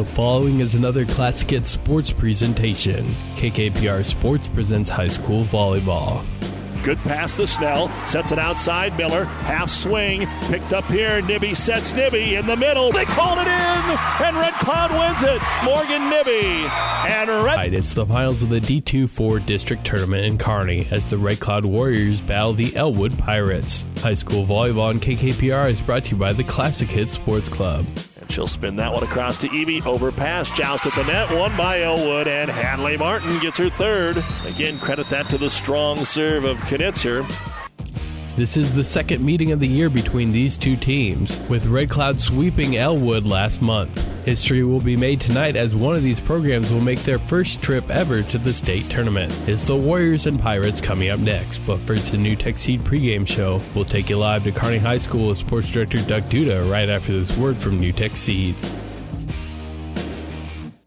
The following is another Classic Hits sports presentation. KKPR Sports presents high school volleyball. Good pass to Snell. Sets it outside. Miller. Half swing. Picked up here. Nibby sets Nibby in the middle. They called it in. And Red Cloud wins it. Morgan Nibby. And Red. Right, It's the finals of the D2 4 district tournament in Kearney as the Red Cloud Warriors battle the Elwood Pirates. High school volleyball on KKPR is brought to you by the Classic Hits Sports Club. She'll spin that one across to Evie. Overpass. Joust at the net. Won by Elwood. And Hadley Martin gets her third. Again, credit that to the strong serve of Knitzer. This is the second meeting of the year between these two teams, with Red Cloud sweeping Elwood last month. History will be made tonight as one of these programs will make their first trip ever to the state tournament. It's the Warriors and Pirates coming up next, but first the NuTech Seed pregame show. We'll take you live to Kearney High School with Sports Director Doug Duda right after this word from NuTech Seed.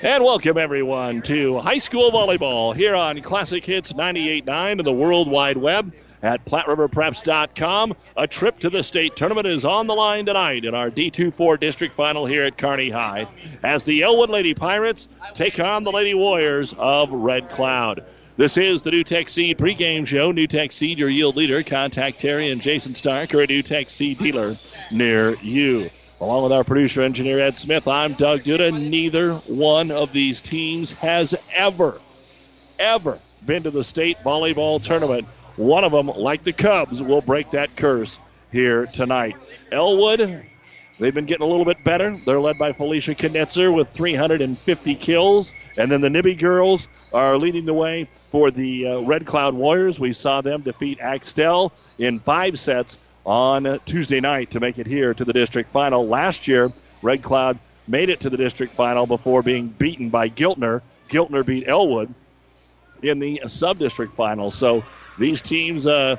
And welcome everyone to high school volleyball here on Classic Hits 98.9 and the World Wide Web at PlatteRiverPreps.com. A trip to the state tournament is on the line tonight in our D24 district final here at Kearney High as the Elwood Lady Pirates take on the Lady Warriors of Red Cloud. This is the NuTech Seed pregame show. NuTech Seed, your yield leader. Contact Terry and Jason Stark or a NuTech Seed dealer near you. Along with our producer engineer Ed Smith, I'm Doug Duda. Neither one of these teams has ever, ever been to the state volleyball tournament. One of them, like the Cubs, will break that curse here tonight. Elwood, they've been getting a little bit better. They're led by Felicia Knitzer with 350 kills. And then the Nibby girls are leading the way for the uh, Red Cloud Warriors. We saw them defeat Axtell in five sets on Tuesday night to make it here to the district final. Last year, Red Cloud made it to the district final before being beaten by Giltner. Giltner beat Elwood in the sub district final. So these teams, uh,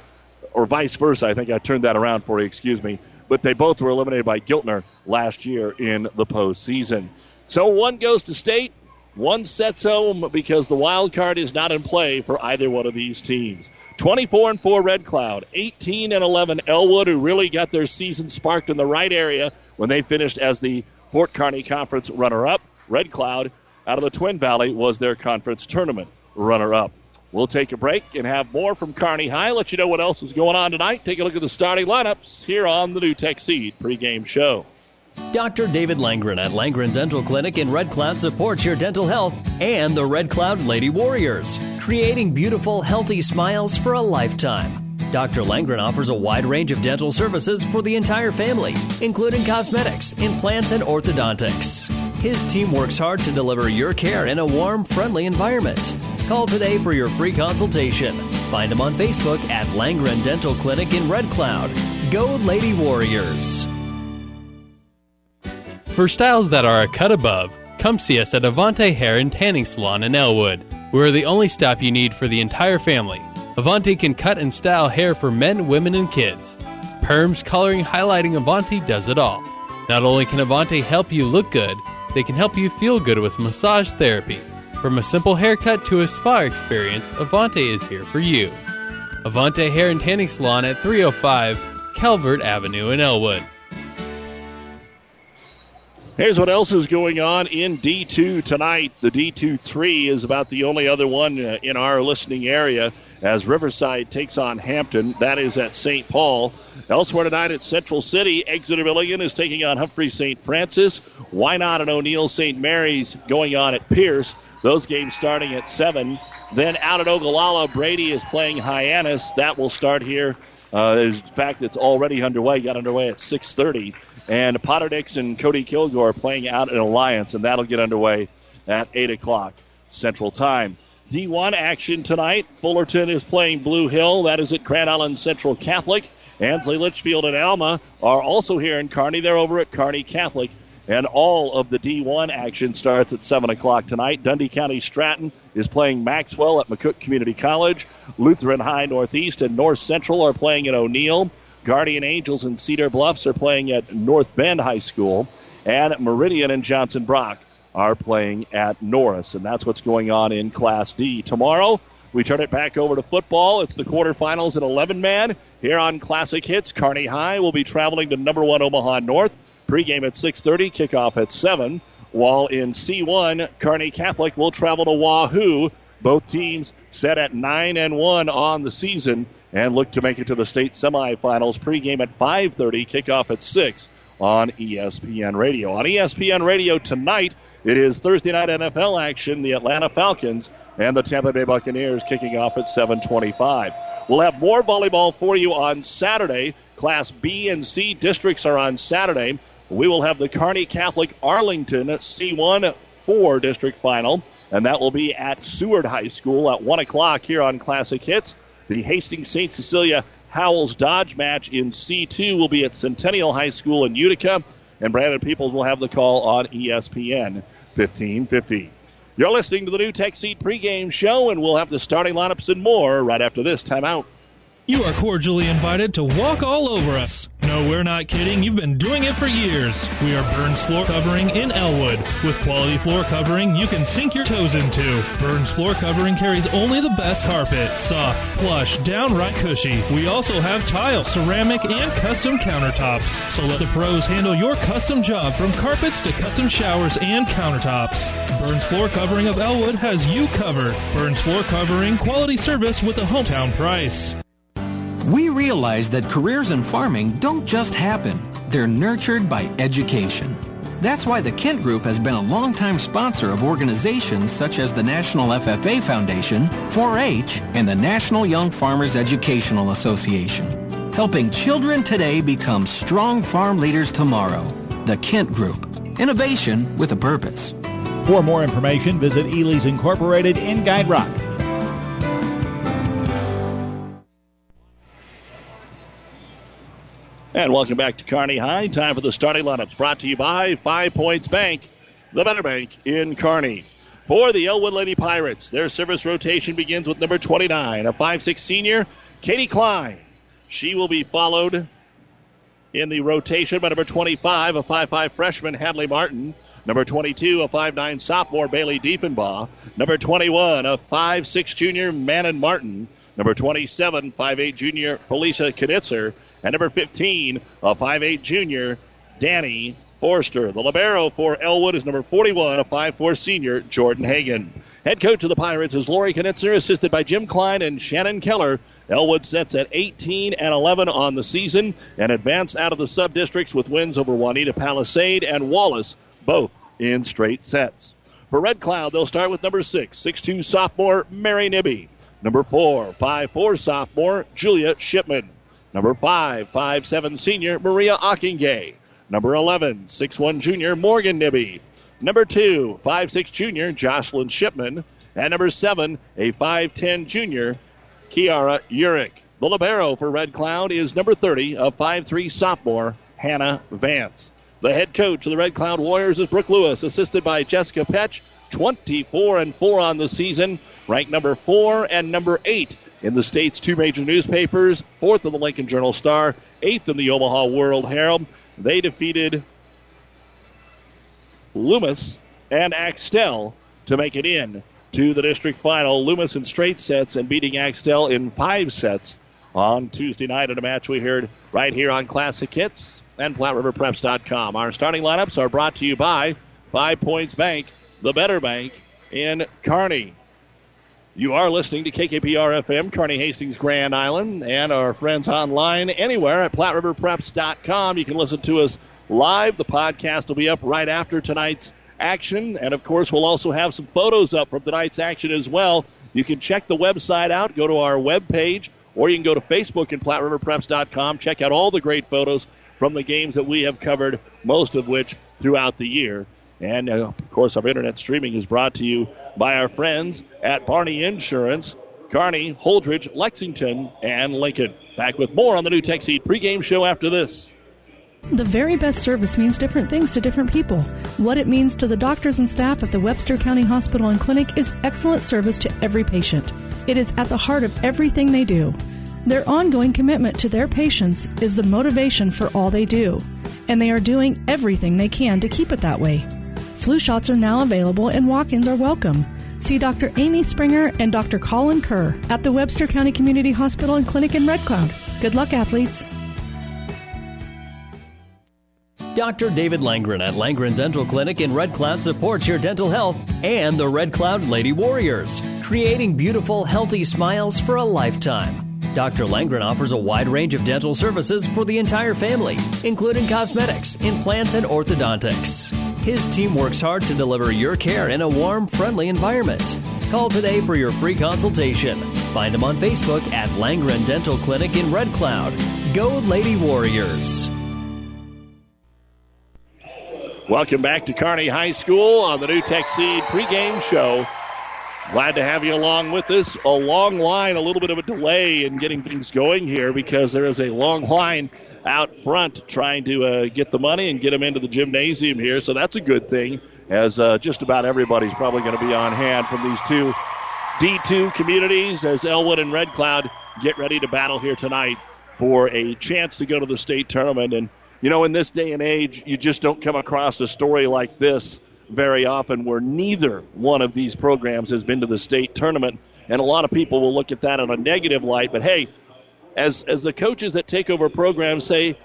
or vice versa, I think I turned that around for you, excuse me. But they both were eliminated by Giltner last year in the postseason. So one goes to state, one sets home because the wild card is not in play for either one of these teams. 24 and 4 Red Cloud, 18 and 11 Elwood, who really got their season sparked in the right area when they finished as the Fort Kearney Conference runner up. Red Cloud out of the Twin Valley was their conference tournament runner up. We'll take a break and have more from Kearney High. Let you know what else is going on tonight. Take a look at the starting lineups here on the NuTech Seed pregame show. Dr. David Langren at Langren Dental Clinic in Red Cloud supports your dental health and the Red Cloud Lady Warriors, creating beautiful, healthy smiles for a lifetime. Dr. Langren offers a wide range of dental services for the entire family, including cosmetics, implants, and orthodontics. His team works hard to deliver your care in a warm, friendly environment. Call today for your free consultation. Find him on Facebook at Langren Dental Clinic in Red Cloud. Go Lady Warriors. For styles that are a cut above, come see us at Avante Hair and Tanning Salon in Elwood. We're the only stop you need for the entire family. Avante can cut and style hair for men, women, and kids. Perms, coloring, highlighting, Avante does it all. Not only can Avante help you look good, they can help you feel good with massage therapy. From a simple haircut to a spa experience, Avante is here for you. Avante Hair and Tanning Salon at 305 Calvert Avenue in Elwood. Here's what else is going on in D2 tonight. The D2 3 is about the only other one uh, in our listening area as Riverside takes on Hampton. That is at St. Paul. Elsewhere tonight at Central City, Exeter Milligan is taking on Humphrey St. Francis. Wynot and O'Neill St. Mary's going on at Pierce. Those games starting at 7. Then out at Ogallala, Brady is playing Hyannis. That will start here. Uh, in fact, it's already underway. Got underway at 6:30, and Potter Dix and Cody Kilgore playing out in Alliance, and that'll get underway at 8 o'clock Central Time. D1 action tonight. Fullerton is playing Blue Hill. That is at Grand Island Central Catholic. Ansley Litchfield and Alma are also here in Kearney. They're over at Kearney Catholic. And all of the D1 action starts at 7 o'clock tonight. Dundee County Stratton is playing Maxwell at McCook Community College. Lutheran High Northeast and North Central are playing at O'Neill. Guardian Angels and Cedar Bluffs are playing at North Bend High School. And Meridian and Johnson Brock are playing at Norris. And that's what's going on in Class D. Tomorrow, we turn it back over to football. It's the quarterfinals at 11 man. Here on Classic Hits, Kearney High will be traveling to number one Omaha North. Pregame at 6:30, kickoff at 7. While in C1, Kearney Catholic will travel to Wahoo. Both teams set at 9 and 1 on the season and look to make it to the state semifinals. Pregame at 5:30, kickoff at 6 on ESPN Radio. On ESPN Radio tonight, it is Thursday night NFL action. The Atlanta Falcons and the Tampa Bay Buccaneers kicking off at 7:25. We'll have more volleyball for you on Saturday. Class B and C districts are on Saturday. We will have the Kearney Catholic Arlington C1 4 district final, and that will be at Seward High School at 1 o'clock here on Classic Hits. The Hastings St. Cecilia Howells Dodge match in C2 will be at Centennial High School in Utica, and Brandon Peoples will have the call on ESPN 1550. You're listening to the NuTech Seed pregame show, and we'll have the starting lineups and more right after this timeout. You are cordially invited to walk all over us. No, we're not kidding. You've been doing it for years. We are Burns Floor Covering in Elwood. With quality floor covering you can sink your toes into. Burns Floor Covering carries only the best carpet. Soft, plush, downright cushy. We also have tile, ceramic, and custom countertops. So let the pros handle your custom job from carpets to custom showers and countertops. Burns Floor Covering of Elwood has you covered. Burns Floor Covering, quality service with a hometown price. We realize that careers in farming don't just happen. They're nurtured by education. That's why the Kent Group has been a longtime sponsor of organizations such as the National FFA Foundation, 4-H, and the National Young Farmers Educational Association, helping children today become strong farm leaders tomorrow. The Kent Group. Innovation with a purpose. For more information, visit Ely's Incorporated in Guide Rock. And welcome back to Kearney High. Time for the starting lineups brought to you by Five Points Bank, the better bank in Kearney. For the Elwood Lady Pirates, their service rotation begins with number 29, a 5'6 senior, Katie Klein. She will be followed in the rotation by number 25, a 5'5 freshman, Hadley Martin. Number 22, a 5'9 sophomore, Bailey Diefenbaugh. Number 21, a 5'6 junior, Manon Martin. Number 27, 5'8 junior, Felicia Knitzer. And number 15, uh, a 5'8 junior, Danny Forster. The Libero for Elwood is number 41, a 5'4 senior, Jordan Hagan. Head coach of the Pirates is Lori Knitzer, assisted by Jim Klein and Shannon Keller. Elwood sets at 18 and 11 on the season and advance out of the sub districts with wins over Wauneta Palisade and Wallace, both in straight sets. For Red Cloud, they'll start with number six, 6'2 sophomore Mary Nibby. Number four, 5'4 sophomore Julia Shipman. Number five, 5'7 senior Maria Ockingay. Number 11, six one junior Morgan Nibby. Number two, 5'6 junior Jocelyn Shipman. And number seven, a 5'10 junior Kiara Urick. The libero for Red Cloud is number 30, a five-three sophomore Hannah Vance. The head coach of the Red Cloud Warriors is Brooke Lewis, assisted by Jessica Petch. 24 and 4 on the season, ranked number 4 and number 8 in the state's two major newspapers, fourth in the Lincoln Journal Star, eighth in the Omaha World Herald. They defeated Loomis and Axtell to make it in to the district final. Loomis in straight sets and beating Axtell in five sets on Tuesday night in a match we heard right here on Classic Hits and PlatteRiverPreps.com. Our starting lineups are brought to you by Five Points Bank, the better bank in Kearney. You are listening to KKPR FM, Hastings, Grand Island, and our friends online anywhere at PlatteRiverPreps.com. You can listen to us live. The podcast will be up right after tonight's action. And of course, we'll also have some photos up from tonight's action as well. You can check the website out, go to our webpage, or you can go to Facebook and PlatteRiverPreps.com. Check out all the great photos from the games that we have covered, most of which throughout the year. And uh, of course, our internet streaming is brought to you by our friends at Barney Insurance, Kearney, Holdrege, Lexington, and Lincoln. Back with more on the NuTech Seed pregame show after this. The very best service means different things to different people. What it means to the doctors and staff at the Webster County Hospital and Clinic is excellent service to every patient. It is at the heart of everything they do. Their ongoing commitment to their patients is the motivation for all they do, and they are doing everything they can to keep it that way. Flu shots are now available and walk ins are welcome. See Dr. Amy Springer and Dr. Colin Kerr at the Webster County Community Hospital and Clinic in Red Cloud. Good luck, athletes. Dr. David Langren at Langren Dental Clinic in Red Cloud supports your dental health and the Red Cloud Lady Warriors, creating beautiful, healthy smiles for a lifetime. Dr. Langren offers a wide range of dental services for the entire family, including cosmetics, implants, and orthodontics. His team works hard to deliver your care in a warm, friendly environment. Call today for your free consultation. Find him on Facebook at Langren Dental Clinic in Red Cloud. Go Lady Warriors. Welcome back to Kearney High School on the NuTech Seed pregame show. Glad to have you along with us. A long line, a little bit of a delay in getting things going here because there is a long line out front trying to uh, get the money and get them into the gymnasium here. So that's a good thing, as uh, just about everybody's probably going to be on hand from these two D2 communities as Elwood and Red Cloud get ready to battle here tonight for a chance to go to the state tournament. And you know, in this day and age, you just don't come across a story like this very often where neither one of these programs has been to the state tournament. And a lot of people will look at that in a negative light. But hey, as, as the coaches that take over programs say,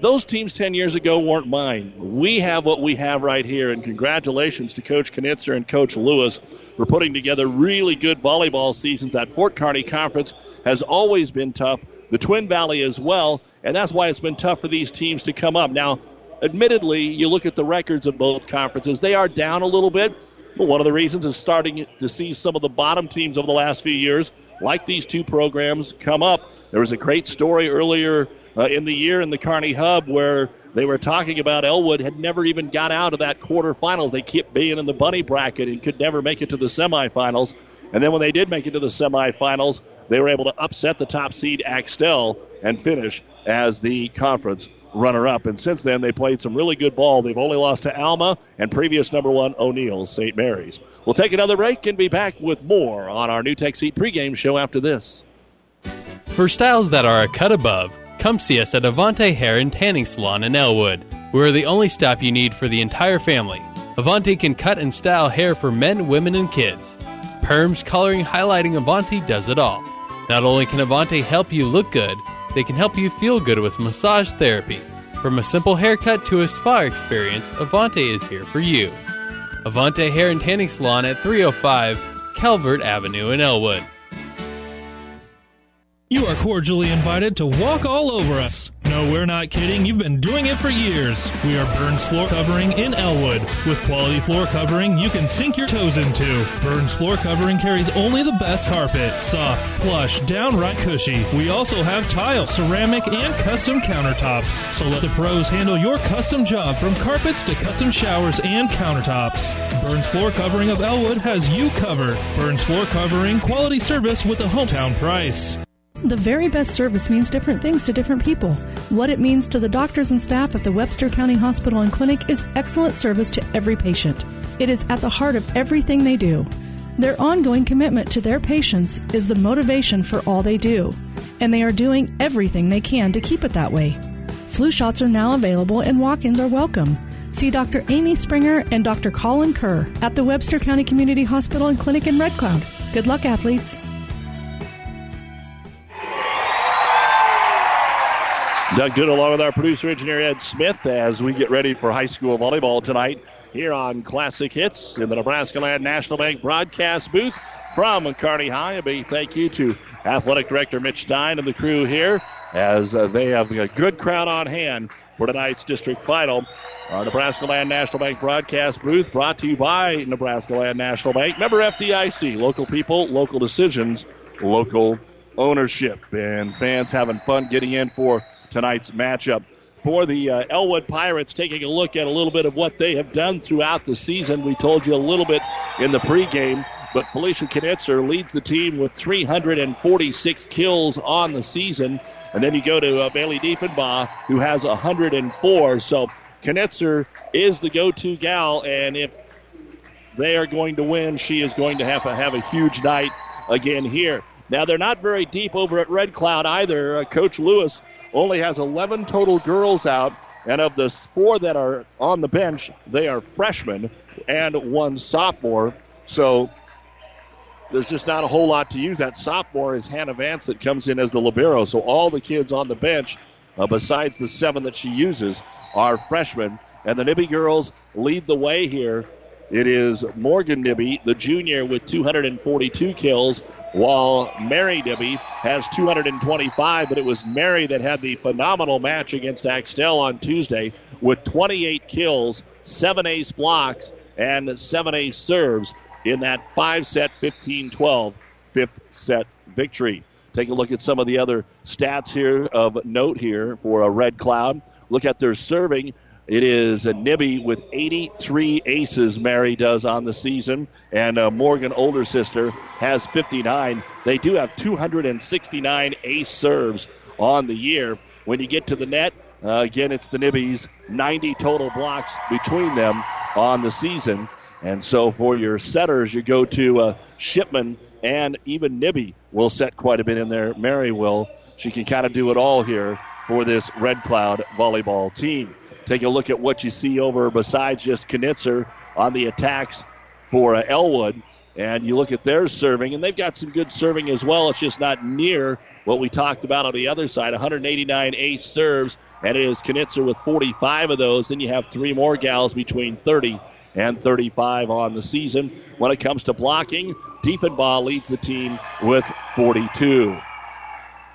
those teams 10 years ago weren't mine. We have what we have right here. And congratulations to Coach Knitzer and Coach Lewis for putting together really good volleyball seasons. That Fort Kearney Conference has always been tough the Twin Valley as well, and that's why it's been tough for these teams to come up. Now, admittedly, you look at the records of both conferences, they are down a little bit. But one of the reasons is starting to see some of the bottom teams over the last few years, like these two programs, come up. There was a great story earlier uh, in the year in the Kearney Hub where they were talking about Elwood had never even got out of that quarterfinals. They kept being in the bunny bracket and could never make it to the semifinals. And then when they did make it to the semifinals, they were able to upset the top seed Axtell and finish as the conference runner up. And since then, they played some really good ball. They've only lost to Alma and previous number one O'Neill St. Mary's. We'll take another break and be back with more on our NuTech Seed pregame show after this. For styles that are a cut above, come see us at Avante Hair and Tanning Salon in Elwood. We're the only stop you need for the entire family. Avante can cut and style hair for men, women, and kids. Perms, coloring, highlighting, Avante does it all. Not only can Avante help you look good, they can help you feel good with massage therapy. From a simple haircut to a spa experience, Avante is here for you. Avante Hair and Tanning Salon at 305 Calvert Avenue in Elwood. You are cordially invited to walk all over us. No, we're not kidding. You've been doing it for years. We are Burns Floor Covering in Elwood. With quality floor covering you can sink your toes into. Burns Floor Covering carries only the best carpet. Soft, plush, downright cushy. We also have tile, ceramic, and custom countertops. So let the pros handle your custom job from carpets to custom showers and countertops. Burns Floor Covering of Elwood has you covered. Burns Floor Covering, quality service with a hometown price. The very best service means different things to different people. What it means to the doctors and staff at the Webster County Hospital and Clinic is excellent service to every patient. It is at the heart of everything they do. Their ongoing commitment to their patients is the motivation for all they do, and they are doing everything they can to keep it that way. Flu shots are now available and walk ins are welcome. See Dr. Amy Springer and Dr. Colin Kerr at the Webster County Community Hospital and Clinic in Red Cloud. Good luck, athletes. Doug Duda along with our producer engineer Ed Smith as we get ready for high school volleyball tonight here on Classic Hits in the Nebraska Land National Bank broadcast booth from Kearney High. A big thank you to Athletic Director Mitch Stein and the crew here as uh, they have a good crowd on hand for tonight's district final. Our Nebraska Land National Bank broadcast booth brought to you by Nebraska Land National Bank. Member FDIC, local people, local decisions, local ownership. And fans having fun getting in for tonight's matchup. For the uh, Elwood Pirates, taking a look at a little bit of what they have done throughout the season. We told you a little bit in the pregame, but Felicia Knitzer leads the team with 346 kills on the season. And then you go to uh, Bailey Diefenbaugh, who has 104. So Knitzer is the go-to gal, and if they are going to win, she is going to have to have a huge night again here. Now they're not very deep over at Red Cloud either. Uh, Coach Lewis only has 11 total girls out, and of the four that are on the bench, they are freshmen and one sophomore. So there's just not a whole lot to use. That sophomore is Hannah Vance that comes in as the libero. So all the kids on the bench, uh, besides the seven that she uses, are freshmen. And the Nibby girls lead the way here. It is Morgan Nibby, the junior, with 242 kills, while Mary Nibby has 225. But it was Mary that had the phenomenal match against Axtell on Tuesday with 28 kills, seven ace blocks, and seven ace serves in that five set 15 12 fifth set victory. Take a look at some of the other stats here of note here for a Red Cloud. Look at their serving. It is a Nibby with 83 aces, Mary does on the season, and uh, Morgan, older sister, has 59. They do have 269 ace serves on the year. When you get to the net, uh, again, it's the Nibbies, 90 total blocks between them on the season. And so for your setters, you go to uh, Shipman and even Nibby will set quite a bit in there. Mary will. She can kind of do it all here for this Red Cloud volleyball team. Take a look at what you see over besides just Knitzer on the attacks for uh, Elwood. And you look at their serving, and they've got some good serving as well. It's just not near what we talked about on the other side 189 ace serves, and it is Knitzer with 45 of those. Then you have three more gals between 30 and 35 on the season. When it comes to blocking, Diefenbaugh leads the team with 42.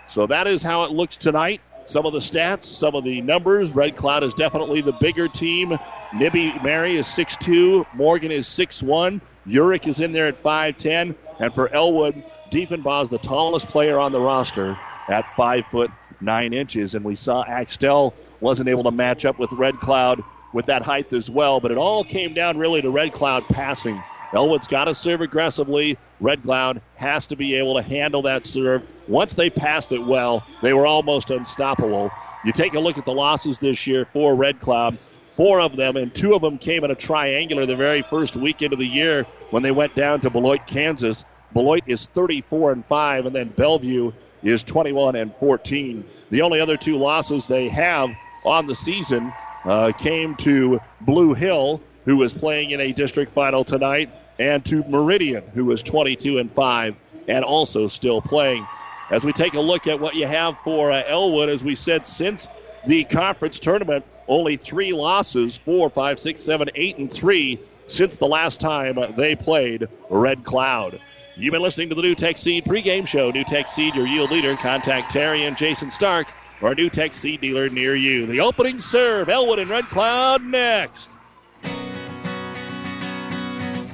So that is how it looks tonight. Some of the stats, some of the numbers. Red Cloud is definitely the bigger team. Nibby Mary is 6'2. Morgan is 6'1. Urick is in there at 5'10. And for Elwood, Diefenbaugh is the tallest player on the roster at 5 foot 9 inches. And we saw Axtell wasn't able to match up with Red Cloud with that height as well. But it all came down really to Red Cloud passing. Elwood's got to serve aggressively. Red Cloud has to be able to handle that serve. Once they passed it well, they were almost unstoppable. You take a look at the losses this year for Red Cloud. Four of them, and two of them came in a triangular the very first weekend of the year when they went down to Beloit, Kansas. Beloit is 34 and 5, and then Bellevue is 21 and 14. The only other two losses they have on the season uh, came to Blue Hill, who is playing in a district final tonight, and to Meridian, who is 22 and 5 and also still playing. As we take a look at what you have for uh, Elwood, as we said, since the conference tournament, only three losses four, five, six, seven, eight, and three since the last time they played Red Cloud. You've been listening to the NuTech Seed pregame show. NuTech Seed, your yield leader. Contact Terry and Jason Stark or a Tech Seed dealer near you. The opening serve, Elwood and Red Cloud next.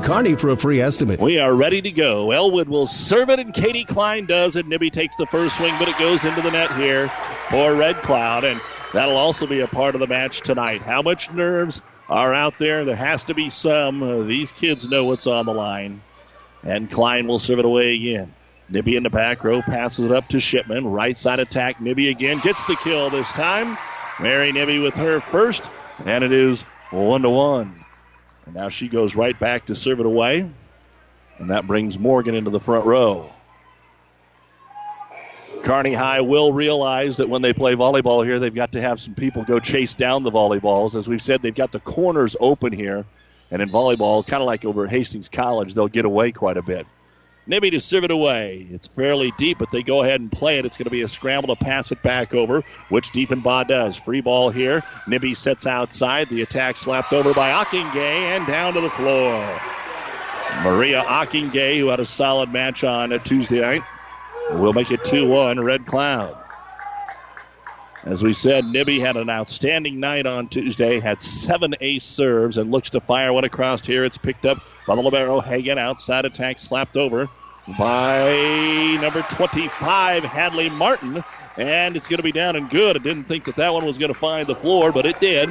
Kearney for a free estimate. We are ready to go. Elwood will serve it, and Katie Klein does, and Nibby takes the first swing, but it goes into the net here for Red Cloud, and that'll also be a part of the match tonight. How much nerves are out there? There has to be some. Uh, these kids know what's on the line. And Klein will serve it away again. Nibby in the back row passes it up to Shipman. Right side attack. Nibby again gets the kill this time. Mary Nibby with her first, and it is one to one. And now she goes right back to serve it away. And that brings Morgan into the front row. Kearney High will realize that when they play volleyball here, they've got to have some people go chase down the volleyballs. As we've said, they've got the corners open here. And in volleyball, kind of like over at Hastings College, they'll get away quite a bit. Nibby to serve it away. It's fairly deep, but they go ahead and play it. It's going to be a scramble to pass it back over, which Diefenbaugh does. Free ball here. Nibby sets outside. The attack slapped over by Ockingay and down to the floor. Maria Ockingay, who had a solid match on a Tuesday night, will make it 2 1 Red Cloud. As we said, Nibby had an outstanding night on Tuesday, had seven ace serves, and looks to fire one across here. It's picked up by the Libero Hagan. Outside attack slapped over by number 25, Hadley Martin. And it's going to be down and good. I didn't think that that one was going to find the floor, but it did.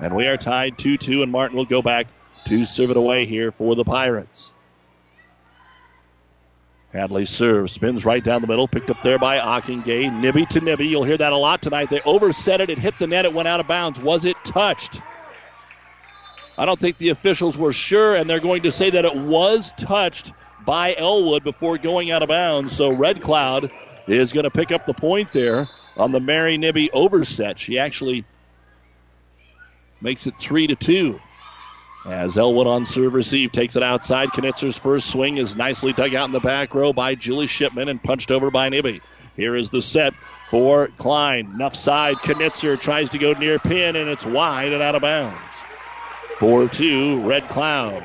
And we are tied 2 2, and Martin will go back to serve it away here for the Pirates. Hadley serves, spins right down the middle, picked up there by Ockingay. Nibby to Nibby. You'll hear that a lot tonight. They overset it. It hit the net. It went out of bounds. Was it touched? I don't think the officials were sure, and they're going to say that it was touched by Elwood before going out of bounds. So Red Cloud is going to pick up the point there on the Mary Nibby overset. She actually makes it three to two. As Elwood on serve receive takes it outside. Knitzer's first swing is nicely dug out in the back row by Julie Shipman and punched over by Nibby. Here is the set for Klein. Nuff side. Knitzer tries to go near pin and it's wide and out of bounds. 4 2, Red Cloud.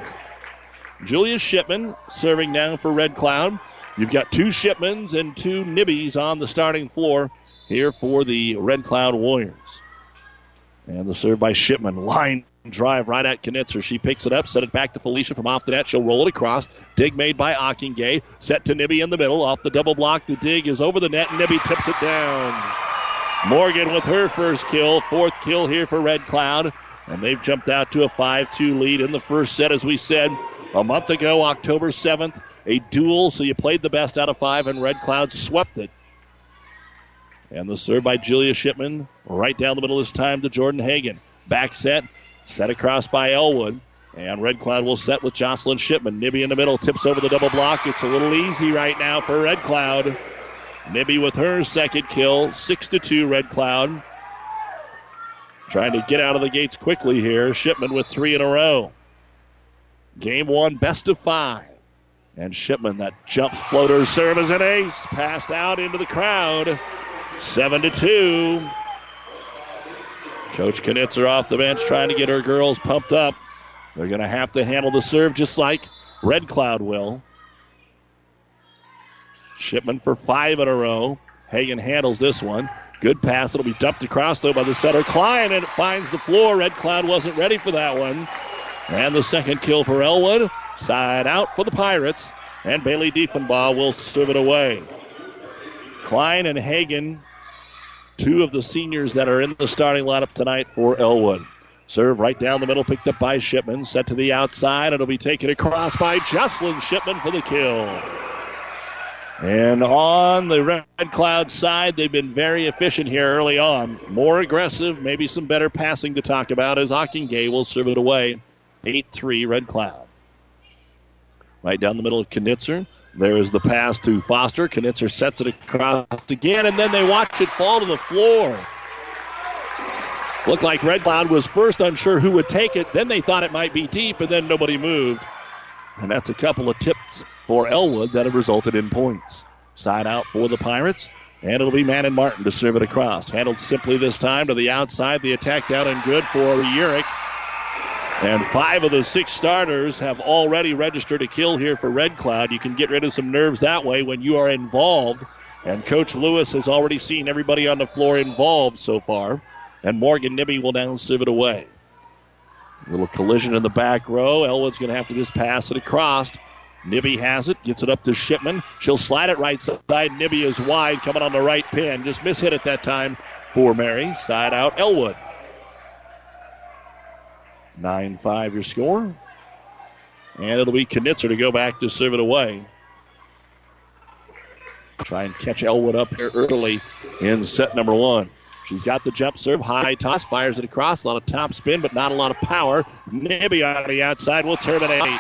Julia Shipman serving now for Red Cloud. You've got two Shipmans and two Nibbies on the starting floor here for the Red Cloud Warriors. And the serve by Shipman. Line drive right at Knitzer. She picks it up, set it back to Felicia from off the net. She'll roll it across. Dig made by Ockingay. Set to Nibby in the middle. Off the double block. The dig is over the net. And Nibby tips it down. Morgan with her first kill. Fourth kill here for Red Cloud. And they've jumped out to a 5 2 lead in the first set, as we said a month ago, October 7th. A duel, so you played the best out of five, and Red Cloud swept it. And the serve by Julia Shipman, right down the middle this time to Jordan Hagan. Back set, set across by Elwood. And Red Cloud will set with Jocelyn Shipman. Nibby in the middle, tips over the double block. It's a little easy right now for Red Cloud. Nibby with her second kill, six to two. Red Cloud trying to get out of the gates quickly here. Shipman with three in a row. Game one, best of five. And Shipman, that jump floater serve is an ace. Passed out into the crowd. Seven to two. Coach Knitzer off the bench trying to get her girls pumped up. They're going to have to handle the serve just like Red Cloud will. Shipman for five in a row. Hagan handles this one. Good pass. It'll be dumped across, though, by the setter Klein, and it finds the floor. Red Cloud wasn't ready for that one. And the second kill for Elwood. Side out for the Pirates. And Bailey Diefenbaugh will serve it away. Klein and Hagan, two of the seniors that are in the starting lineup tonight for Elwood. Serve right down the middle, picked up by Shipman. Set to the outside. It'll be taken across by Jocelyn Shipman for the kill. And on the Red Cloud side, they've been very efficient here early on. More aggressive, maybe some better passing to talk about as Ockingay will serve it away. 8 3 Red Cloud. Right down the middle of Knitzer. There is the pass to Foster. Knitzer sets it across again, and then they watch it fall to the floor. Looked like Red Cloud was first unsure who would take it. Then they thought it might be deep, and then nobody moved. And that's a couple of tips for Elwood that have resulted in points. Side out for the Pirates. And it'll be Manon Martin to serve it across. Handled simply this time to the outside. The attack down and good for Urick. And five of the six starters have already registered a kill here for Red Cloud. You can get rid of some nerves that way when you are involved. And Coach Lewis has already seen everybody on the floor involved so far. And Morgan Nibby will now sieve it away. Little collision in the back row. Elwood's going to have to just pass it across. Nibby has it, gets it up to Shipman. She'll slide it right side. Nibby is wide, coming on the right pin. Just mishit at that time for Mary. Side out, Elwood. 9 5 your score. And it'll be Knitzer to go back to serve it away. Try and catch Elwood up here early in set number one. She's got the jump serve, high toss, fires it across. A lot of top spin, but not a lot of power. Nibby on the outside will terminate.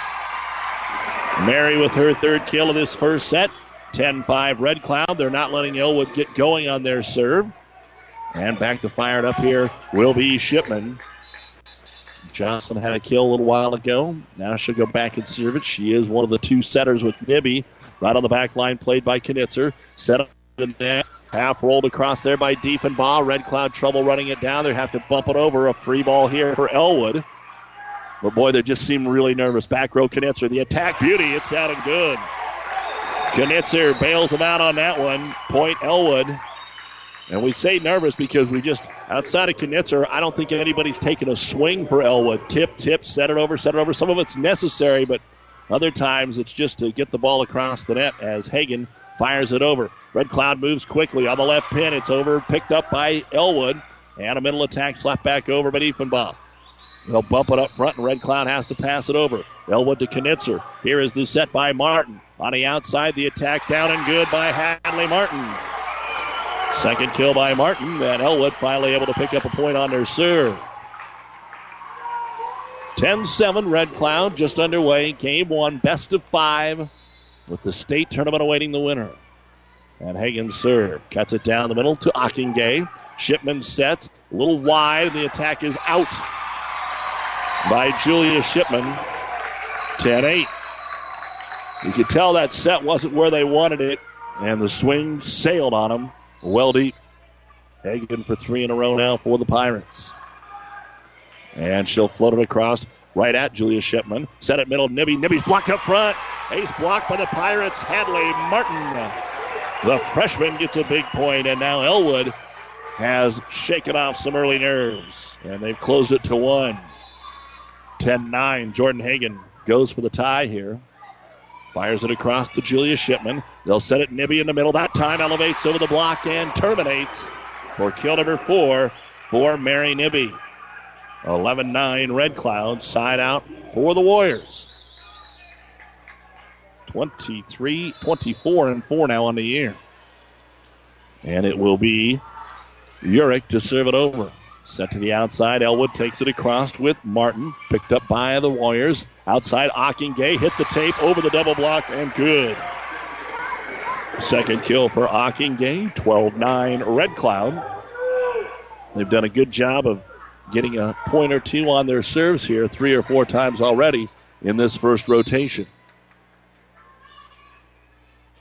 Mary with her third kill of this first set. 10 5 Red Cloud. They're not letting Elwood get going on their serve. And back to fire it up here will be Shipman. Johnson had a kill a little while ago. Now she'll go back and serve it. She is one of the two setters with Nibby. Right on the back line, played by Knitzer. Set up the net. Half rolled across there by Diefenbaugh. Red Cloud trouble running it down. They have to bump it over. A free ball here for Elwood. But boy, they just seem really nervous. Back row Knitzer. The attack beauty. It's down and good. Knitzer bails them out on that one. Point Elwood. And we say nervous because we just, outside of Knitzer, I don't think anybody's taken a swing for Elwood. Tip, tip, set it over, set it over. Some of it's necessary, but other times it's just to get the ball across the net as Hagan fires it over. Red Cloud moves quickly on the left pin. It's over, picked up by Elwood. And a middle attack slapped back over by Diefenbaugh. They'll bump it up front, and Red Cloud has to pass it over. Elwood to Knitzer. Here is the set by Martin. On the outside, the attack down and good by Hadley Martin. Second kill by Martin, and Elwood finally able to pick up a point on their serve. 10 7, Red Cloud just underway. Game one, best of five, with the state tournament awaiting the winner. And Hagan serve. Cuts it down the middle to Ockingay. Shipman sets. A little wide. The attack is out by Julia Shipman. 10 8. You could tell that set wasn't where they wanted it, and the swing sailed on them well deep. Hagan for three in a row now for the Pirates. And she'll float it across right at Julia Shipman. Set it middle. Nibby. Nibby's blocked up front. Ace blocked by the Pirates. Hadley Martin. The freshman gets a big point, and now Elwood has shaken off some early nerves, and they've closed it to one. 10 9. Jordan Hagan goes for the tie here. Fires it across to Julia Shipman. They'll set it Nibby in the middle. That time elevates over the block and terminates for kill number four for Mary Nibby. 11 9 Red Cloud. Side out for the Warriors. 23, 24 and 4 now on the year. And it will be Urick to serve it over. Set to the outside. Elwood takes it across with Martin. Picked up by the Warriors. Outside, Ockingay hit the tape over the double block and good. Second kill for Ockingay. 12 9 Red Cloud. They've done a good job of getting a point or two on their serves here, three or four times already in this first rotation.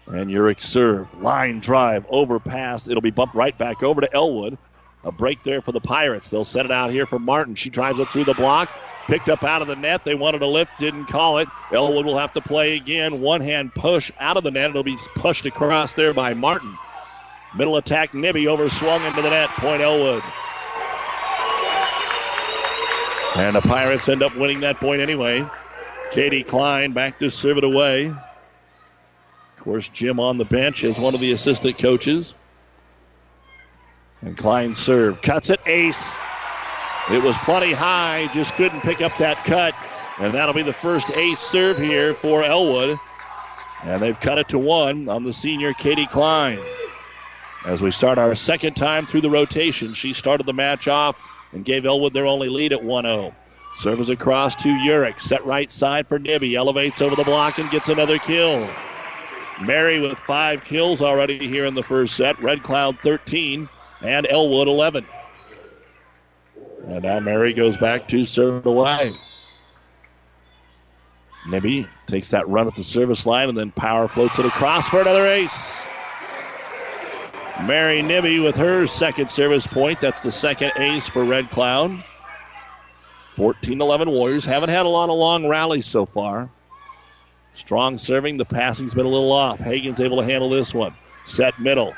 And Urick serve. Line drive, overpass. It'll be bumped right back over to Elwood. A break there for the Pirates. They'll set it out here for Martin. She drives it through the block. Picked up out of the net. They wanted a lift, didn't call it. Elwood will have to play again. One hand push out of the net. It'll be pushed across there by Martin. Middle attack, Nibby overswung into the net. Point Elwood. And the Pirates end up winning that point anyway. Katie Klein back to serve it away. Of course, Jim on the bench as one of the assistant coaches. And Klein serve. Cuts it. Ace. It was plenty high. Just couldn't pick up that cut. And that'll be the first ace serve here for Elwood. And they've cut it to one on the senior Katie Klein. As we start our second time through the rotation, she started the match off and gave Elwood their only lead at 1 0. Serves across to Urick. Set right side for Nibby. Elevates over the block and gets another kill. Mary with five kills already here in the first set. Red Cloud 13 and Elwood 11. And now Mary goes back to serve it away. Nibby takes that run at the service line and then power floats it across for another ace. Mary Nibby with her second service point. That's the second ace for Red Cloud. 14 11 Warriors. Haven't had a lot of long rallies so far. Strong serving. The passing's been a little off. Hagan's able to handle this one. Set middle.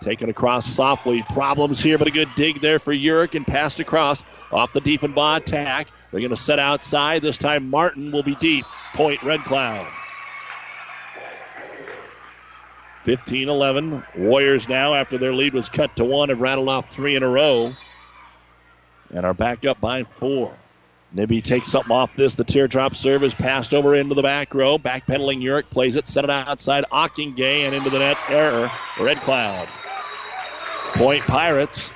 Taken across softly. Problems here, but a good dig there for Urick and passed across off the Diefenbaugh attack. They're going to set outside. This time Martin will be deep. Point Red Cloud. 15 11. Warriors now, after their lead was cut to one, have rattled off three in a row and are back up by four. Nibby takes something off this. The teardrop serve is passed over into the back row. Backpedaling Urick plays it, set it outside. Ockingay and into the net. Error. Red Cloud. Point Pirates.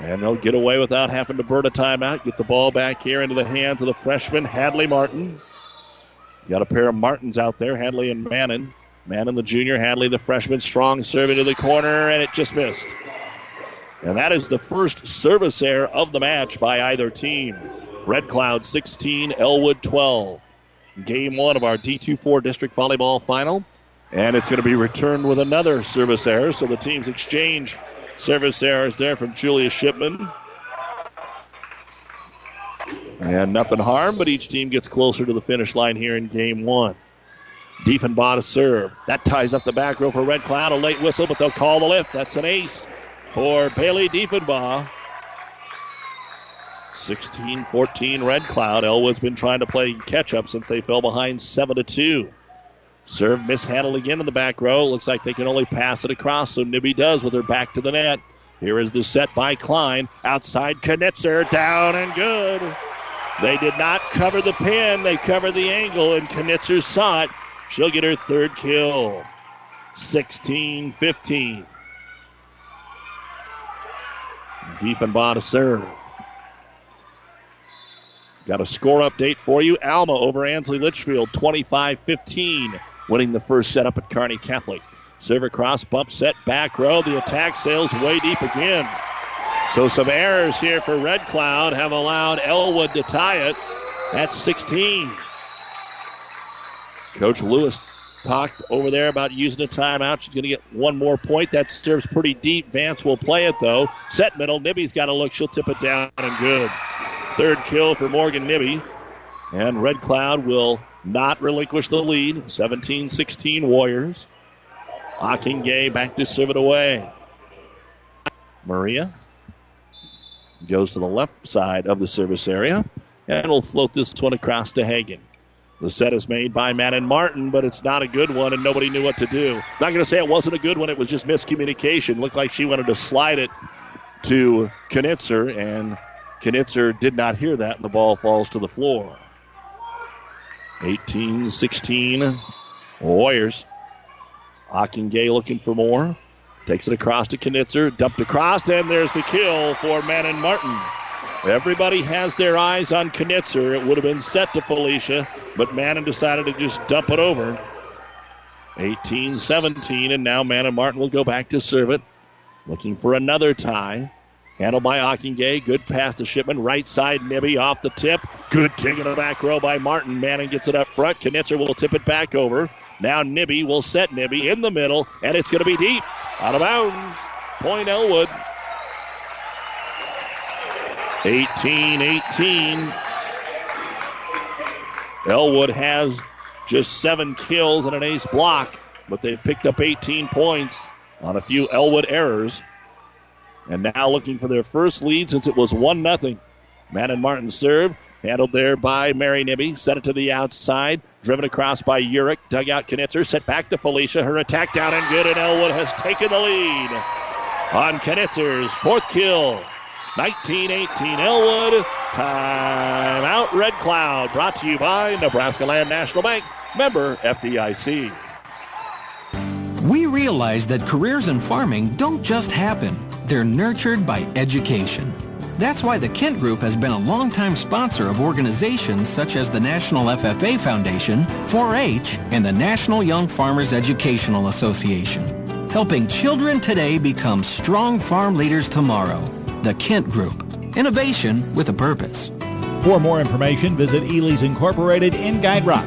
And they'll get away without having to burn a timeout. Get the ball back here into the hands of the freshman, Hadley Martin. Got a pair of Martins out there, Hadley and Manon. Man the junior, Hadley the freshman, strong serve into the corner, and it just missed. And that is the first service error of the match by either team. Red Cloud 16, Elwood 12. Game one of our D24 district volleyball final. And it's going to be returned with another service error. So the teams exchange service errors there from Julia Shipman. And nothing harm, but each team gets closer to the finish line here in game one. Diefenbaugh to serve. That ties up the back row for Red Cloud. A late whistle, but they'll call the lift. That's an ace for Bailey Diefenbaugh. 16 14 Red Cloud. Elwood's been trying to play catch up since they fell behind 7 to 2. Serve mishandled again in the back row. Looks like they can only pass it across, so Nibby does with her back to the net. Here is the set by Klein. Outside Knitzer, down and good. They did not cover the pin, they covered the angle, and Knitzer saw it. She'll get her third kill. 16 15. Diefenbaugh to serve. Got a score update for you. Alma over Ansley Litchfield, 25 15, winning the first set up at Kearney Catholic. Serve across, bump set, back row. The attack sails way deep again. So some errors here for Red Cloud have allowed Elwood to tie it. at 16. Coach Lewis talked over there about using a timeout. She's going to get one more point. That serves pretty deep. Vance will play it though. Set middle. Nibby's got to look. She'll tip it down and good. Third kill for Morgan Nibby. And Red Cloud will not relinquish the lead. 17 16 Warriors. Gay back to serve it away. Maria goes to the left side of the service area and will float this one across to Hagan. The set is made by Manon Martin, but it's not a good one, and nobody knew what to do. Not going to say it wasn't a good one, it was just miscommunication. Looked like she wanted to slide it to Knitzer, and Knitzer did not hear that, and the ball falls to the floor. 18 16 Warriors. Gay looking for more. Takes it across to Knitzer, dumped across, and there's the kill for Manon Martin. Everybody has their eyes on Knitzer. It would have been set to Felicia, but Manon decided to just dump it over. 18 17, and now Manon Martin will go back to serve it. Looking for another tie. Handled by Ockingay. Good pass to Shipman. Right side, Nibby off the tip. Good take in the back row by Martin. Manning gets it up front. Knitzer will tip it back over. Now Nibby will set Nibby in the middle, and it's going to be deep. Out of bounds. Point Elwood. 18 18. Elwood has just seven kills and an ace block, but they've picked up 18 points on a few Elwood errors. And now looking for their first lead since it was 1 0. Manon Martin serve. Handled there by Mary Nibby. Set it to the outside. Driven across by Urick. Dug out Knitzer. Set back to Felicia. Her attack down and good, and Elwood has taken the lead on Knitzer's fourth kill. 19 18 Elwood. Timeout Red Cloud. Brought to you by Nebraska Land National Bank. Member FDIC. We realize that careers in farming don't just happen, they're nurtured by education. That's why the Kent Group has been a longtime sponsor of organizations such as the National FFA Foundation, 4-H, and the National Young Farmers Educational Association, helping children today become strong farm leaders tomorrow. The Kent Group. Innovation with a purpose. For more information, visit Ely's Incorporated in Guide Rock.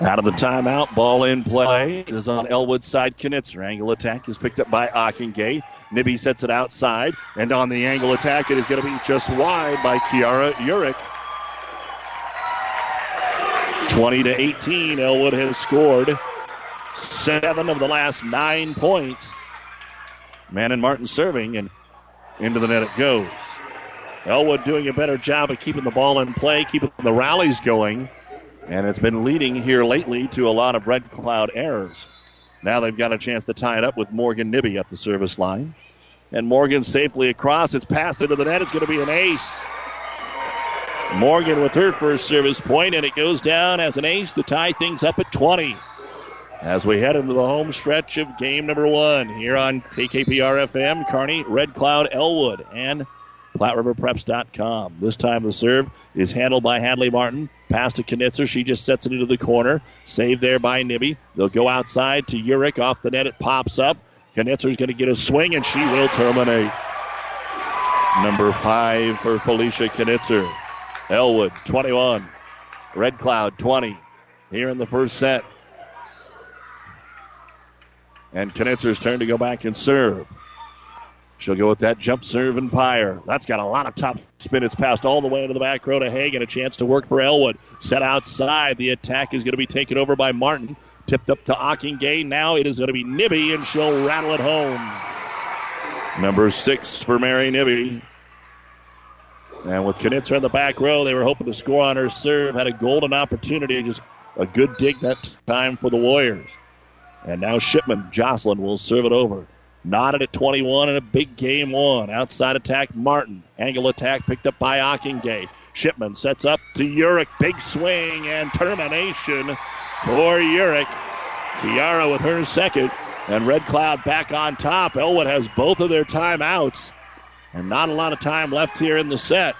Out of the timeout, ball in play. It is on Elwood side. Knitzer. Angle attack is picked up by Ockingay. Nibby sets it outside, and on the angle attack, it is going to be just wide by Kiara Urick. 20 to 18, Elwood has scored seven of the last nine points. Manon Martin serving, and into the net it goes. Elwood doing a better job of keeping the ball in play, keeping the rallies going And it's been leading here lately to a lot of Red Cloud errors. Now they've got a chance to tie it up with Morgan Nibby at the service line. And Morgan safely across. It's passed into the net. It's going to be an ace. Morgan with her first service point, and it goes down as an ace to tie things up at 20. As we head into the home stretch of game number one here on KKPR FM, Kearney, Red Cloud, Elwood, and PlatteRiverPreps.com. This time the serve is handled by Hadley Martin. Pass to Knitzer. She just sets it into the corner. Saved there by Nibby. They'll go outside to Urick. Off the net, it pops up. Knitzer's going to get a swing, and she will terminate. Number five for Felicia Knitzer. Elwood, 21. Red Cloud, 20. Here in the first set. And Knitzer's turn to go back and serve. She'll go with that jump serve and fire. That's got a lot of top spin. It's passed all the way into the back row to Hagan. A chance to work for Elwood. Set outside. The attack is going to be taken over by Martin. Tipped up to Ockingay. Now it is going to be Nibby, and she'll rattle it home. Number six for Mary Nibby. And with Knitzer in the back row, they were hoping to score on her serve. Had a golden opportunity. Just a good dig that time for the Warriors. And now Shipman, Jocelyn will serve it over. Knotted at 21 in a big game one. Outside attack, Martin. Angle attack picked up by Ockingay. Shipman sets up to Urick. Big swing and termination for Urick. Kiara with her second. And Red Cloud back on top. Elwood has both of their timeouts. And not a lot of time left here in the set.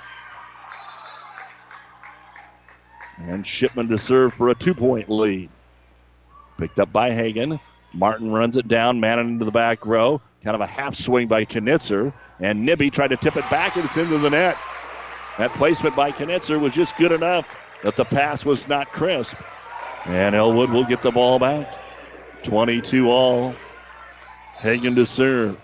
And Shipman to serve for a two point lead. Picked up by Hagan. Martin runs it down, Manning into the back row. Kind of a half swing by Knitzer. And Nibby tried to tip it back, and it's into the net. That placement by Knitzer was just good enough that the pass was not crisp. And Elwood will get the ball back. 22 all. Hagan to serve.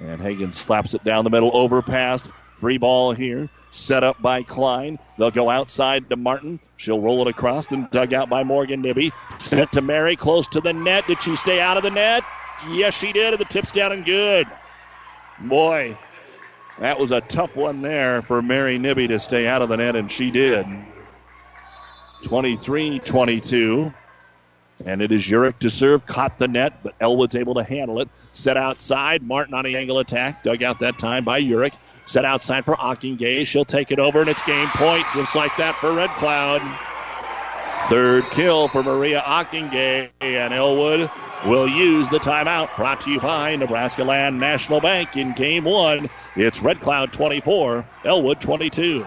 And Hagan slaps it down the middle, overpass. Free ball here. Set up by Klein. They'll go outside to Martin. She'll roll it across and dug out by Morgan Nibby. Sent to Mary, close to the net. Did she stay out of the net? Yes, she did, and the tip's down and good. Boy, that was a tough one there for Mary Nibby to stay out of the net, and she did. 23 22. And it is Urick to serve. Caught the net, but Elwood's able to handle it. Set outside. Martin on the angle attack. Dug out that time by Urick. Set outside for Ockingay. She'll take it over, and it's game point, just like that for Red Cloud. Third kill for Maria Ockingay, and Elwood will use the timeout. Brought to you by Nebraska Land National Bank in game one. It's Red Cloud 24, Elwood 22.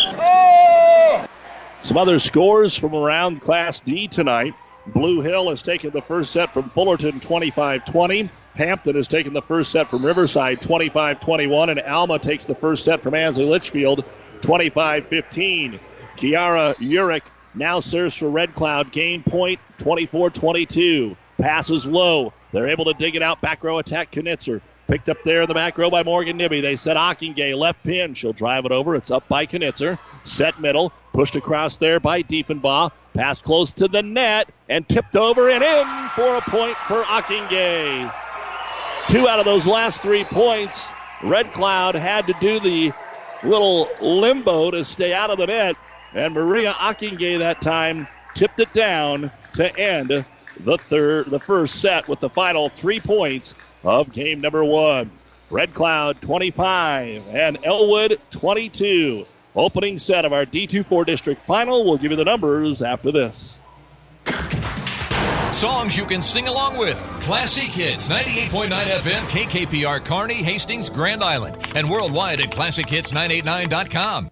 Some other scores from around Class D tonight. Blue Hill has taken the first set from Fullerton 25 20. Hampton has taken the first set from Riverside 25 21. And Alma takes the first set from Ansley Litchfield 25 15. Kiara Urick now serves for Red Cloud. Game point 24 22. Passes low. They're able to dig it out. Back row attack Knitzer. Picked up there in the back row by Morgan Nibby. They set Ockingay left pin. She'll drive it over. It's up by Knitzer. Set middle. Pushed across there by Diefenbaugh. Pass close to the net and tipped over and in for a point for Ockingay. Two out of those last three points, Red Cloud had to do the little limbo to stay out of the net. And Maria Ockingay that time tipped it down to end the third, the first set with the final three points of game number one. Red Cloud 25 and Elwood 22. Opening set of our D24 district final. We'll give you the numbers after this. Songs you can sing along with. Classic Hits, 98.9 FM, KKPR, Kearney, Hastings, Grand Island, and worldwide at ClassicHits989.com.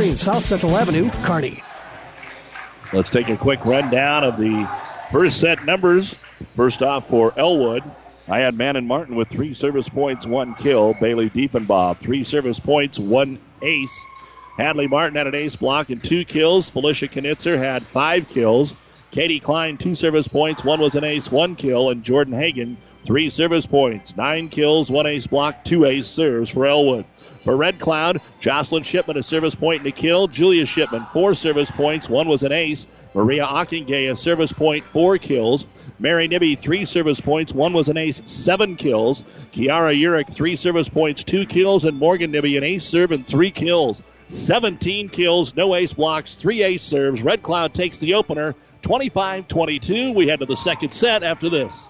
South Central Avenue, Kearney. Let's take a quick rundown of the first set numbers. First off for Elwood, I had Manon Martin with three service points, one kill. Bailey Diefenbaugh, three service points, one ace. Hadley Martin had an ace block and two kills. Felicia Knitzer had five kills. Katie Klein, two service points, one was an ace, one kill. And Jordan Hagan, three service points, nine kills, one ace block, two ace serves for Elwood. For Red Cloud, Jocelyn Shipman a service point and a kill. Julia Shipman, four service points. One was an ace. Maria Ockengay, a service point, four kills. Mary Nibby, three service points. One was an ace, seven kills. Kiara Urick, three service points, two kills. And Morgan Nibby, an ace serve and three kills. 17 kills, no ace blocks, three ace serves. Red Cloud takes the opener 25 22. We head to the second set after this.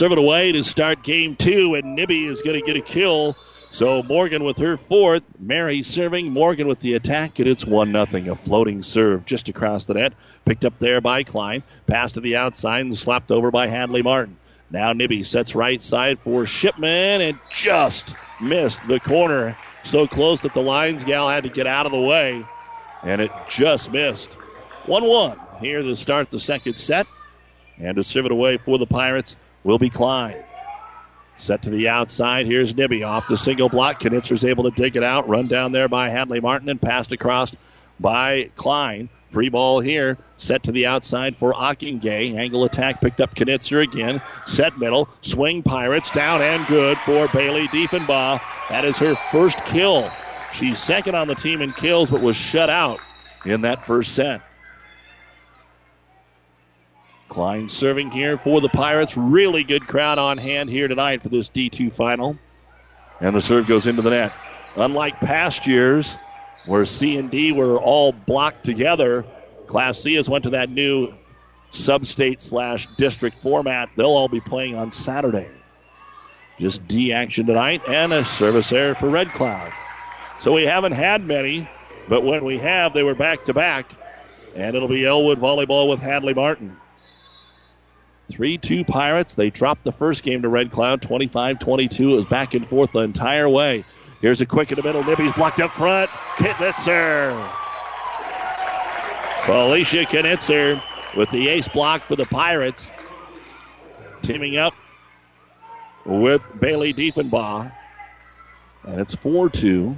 serve it away to start game two, and Nibby is going to get a kill. So Morgan with her fourth. Mary serving. Morgan with the attack, and it's 1 0. A floating serve just across the net. Picked up there by Klein. Pass to the outside and slapped over by Hadley Martin. Now Nibby sets right side for Shipman and just missed the corner. So close that the lines gal had to get out of the way, and it just missed. 1 1 here to start the second set. And to serve it away for the Pirates will be Klein. Set to the outside. Here's Nibby off the single block. Knitzer's able to dig it out. Run down there by Hadley Martin and passed across by Klein. Free ball here. Set to the outside for Ockingay. Angle attack picked up Knitzer again. Set middle. Swing Pirates. Down and good for Bailey Diefenbaugh. That is her first kill. She's second on the team in kills, but was shut out in that first set. Klein serving here for the Pirates. Really good crowd on hand here tonight for this D2 final. And the serve goes into the net. Unlike past years where C and D were all blocked together, Class C has went to that new sub-state slash district format. They'll all be playing on Saturday. Just D action tonight and a service error for Red Cloud. So we haven't had many, but when we have, they were back to back. And it'll be Elwood volleyball with Hadley Martin. 3 2 Pirates. They dropped the first game to Red Cloud 25 22. It was back and forth the entire way. Here's a quick in the middle. Nibby's blocked up front. Knitzer. Felicia Knitzer with the ace block for the Pirates. Teaming up with Bailey Diefenbaugh. And it's 4 2.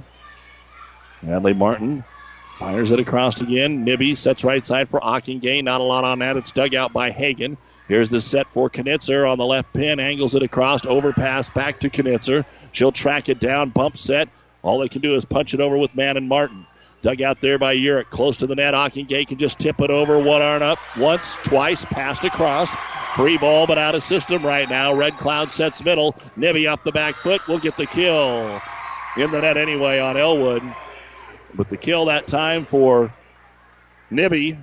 Hadley Martin fires it across again. Nibby sets right side for Ockingay. Not a lot on that. It's dug out by Hagan. Here's the set for Knitzer on the left pin, angles it across, overpass back to Knitzer. She'll track it down, bump set. All they can do is punch it over with Manon Martin. Dug out there by Urick, close to the net. Ockingay can just tip it over, one arm up, once, twice, passed across. Free ball, but out of system right now. Red Cloud sets middle. Nibby off the back foot will get the kill. In the net anyway on Elwood. But the kill that time for Nibby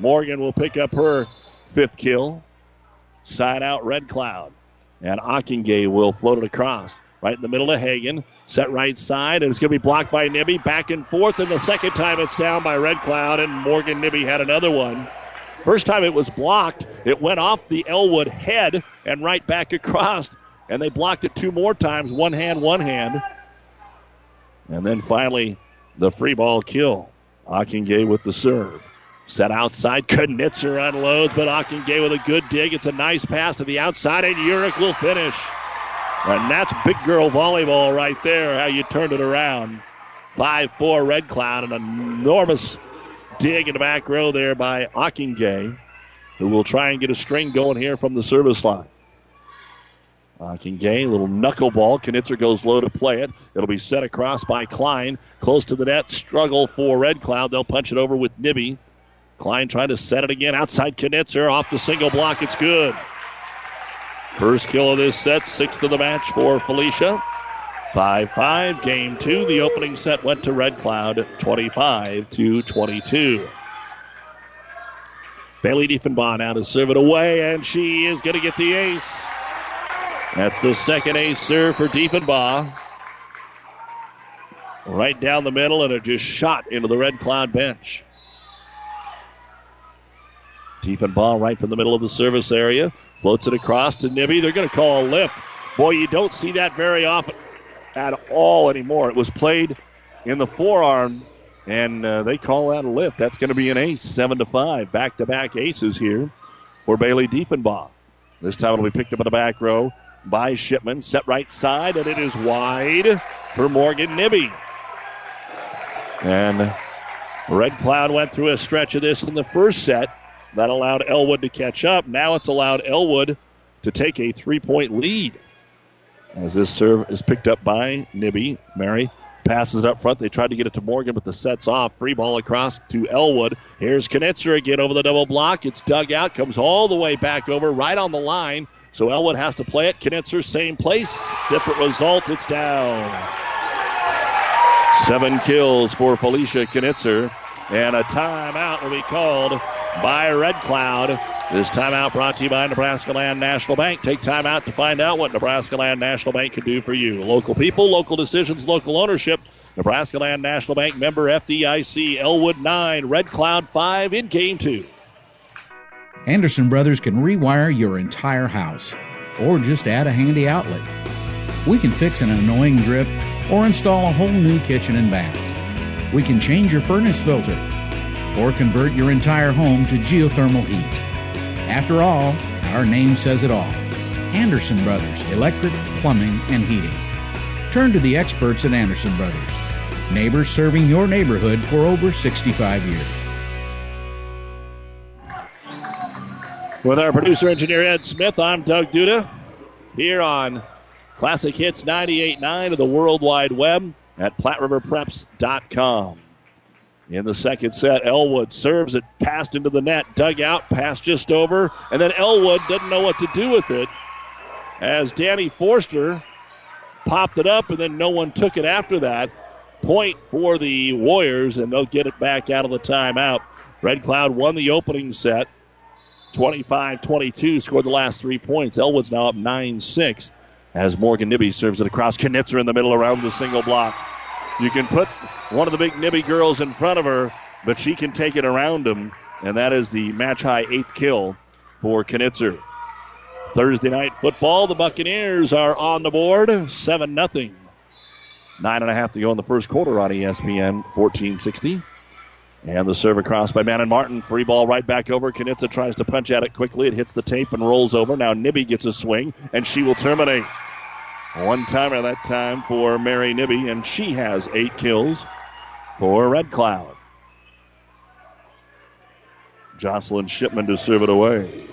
Morgan will pick up her fifth kill. Side out, Red Cloud. And Ockingay will float it across. right in the middle of Hagan. Set right side, and it's going to be blocked by Nibby. Back and forth, and the second time it's down by Red Cloud, and Morgan Nibby had another one. First time it was blocked, it went off the Elwood head and right back across, and they blocked it two more times one hand, one hand. And then finally, the free ball kill. Ockingay with the serve. Set outside. Knitzer unloads, but Ockingay with a good dig. It's a nice pass to the outside, and Urick will finish. And that's big girl volleyball right there, how you turned it around. 5 4 Red Cloud, an enormous dig in the back row there by Ockingay, who will try and get a string going here from the service line. Ockingay, little knuckleball. Knitzer goes low to play it. It'll be set across by Klein. Close to the net. Struggle for Red Cloud. They'll punch it over with Nibby. Klein trying to set it again outside Knitzer. Off the single block. It's good. First kill of this set, sixth of the match for Felicia. 5 5, game two. The opening set went to Red Cloud 25 to 22. Bailey Diefenbaugh now to serve it away, and she is going to get the ace. That's the second ace serve for Diefenbaugh. Right down the middle, and it just shot into the Red Cloud bench. Diefenbaugh right from the middle of the service area. Floats it across to Nibby. They're going to call a lift. Boy, you don't see that very often at all anymore. It was played in the forearm, and uh, they call that a lift. That's going to be an ace, seven to five. Back to back aces here for Bailey Diefenbaugh. This time it'll be picked up in the back row by Shipman. Set right side, and it is wide for Morgan Nibby. And Red Cloud went through a stretch of this in the first set. That allowed Elwood to catch up. Now it's allowed Elwood to take a three point lead. As this serve is picked up by Nibby. Mary passes it up front. They tried to get it to Morgan, but the set's off. Free ball across to Elwood. Here's Knitzer again over the double block. It's dug out, comes all the way back over, right on the line. So Elwood has to play it. Knitzer, same place. Different result. It's down. Seven kills for Felicia Knitzer. And a timeout will be called by Red Cloud. This timeout brought to you by Nebraska Land National Bank. Take time out to find out what Nebraska Land National Bank can do for you. Local people, local decisions, local ownership. Nebraska Land National Bank member FDIC, Elwood 9, Red Cloud 5 in game two. Anderson Brothers can rewire your entire house or just add a handy outlet. We can fix an annoying drip or install a whole new kitchen and bath. We can change your furnace filter or convert your entire home to geothermal heat. After all, our name says it all Anderson Brothers Electric, Plumbing, and Heating. Turn to the experts at Anderson Brothers, neighbors serving your neighborhood for over 65 years. With our producer engineer Ed Smith, I'm Doug Duda here on Classic Hits 98.9 of the World Wide Web at PlatteRiverPreps.com. In the second set, Elwood serves it, passed into the net, dug out, passed just over, and then Elwood doesn't know what to do with it as Danny Forster popped it up, and then no one took it after that. Point for the Warriors, and they'll get it back out of the timeout. Red Cloud won the opening set. 25 22, scored the last three points. Elwood's now up 9 6 as Morgan Nibby serves it across. Knitzer in the middle around the single block. You can put one of the big Nibby girls in front of her, but she can take it around him, and that is the match high eighth kill for Knitzer. Thursday night football, the Buccaneers are on the board, 7 0. Nine and a half to go in the first quarter on ESPN 1460. And the serve across by Manon Martin. Free ball right back over. Knitzer tries to punch at it quickly. It hits the tape and rolls over. Now Nibby gets a swing, and she will terminate. One timer that time for Mary Nibby, and she has eight kills for Red Cloud. Jocelyn Shipman to serve it away.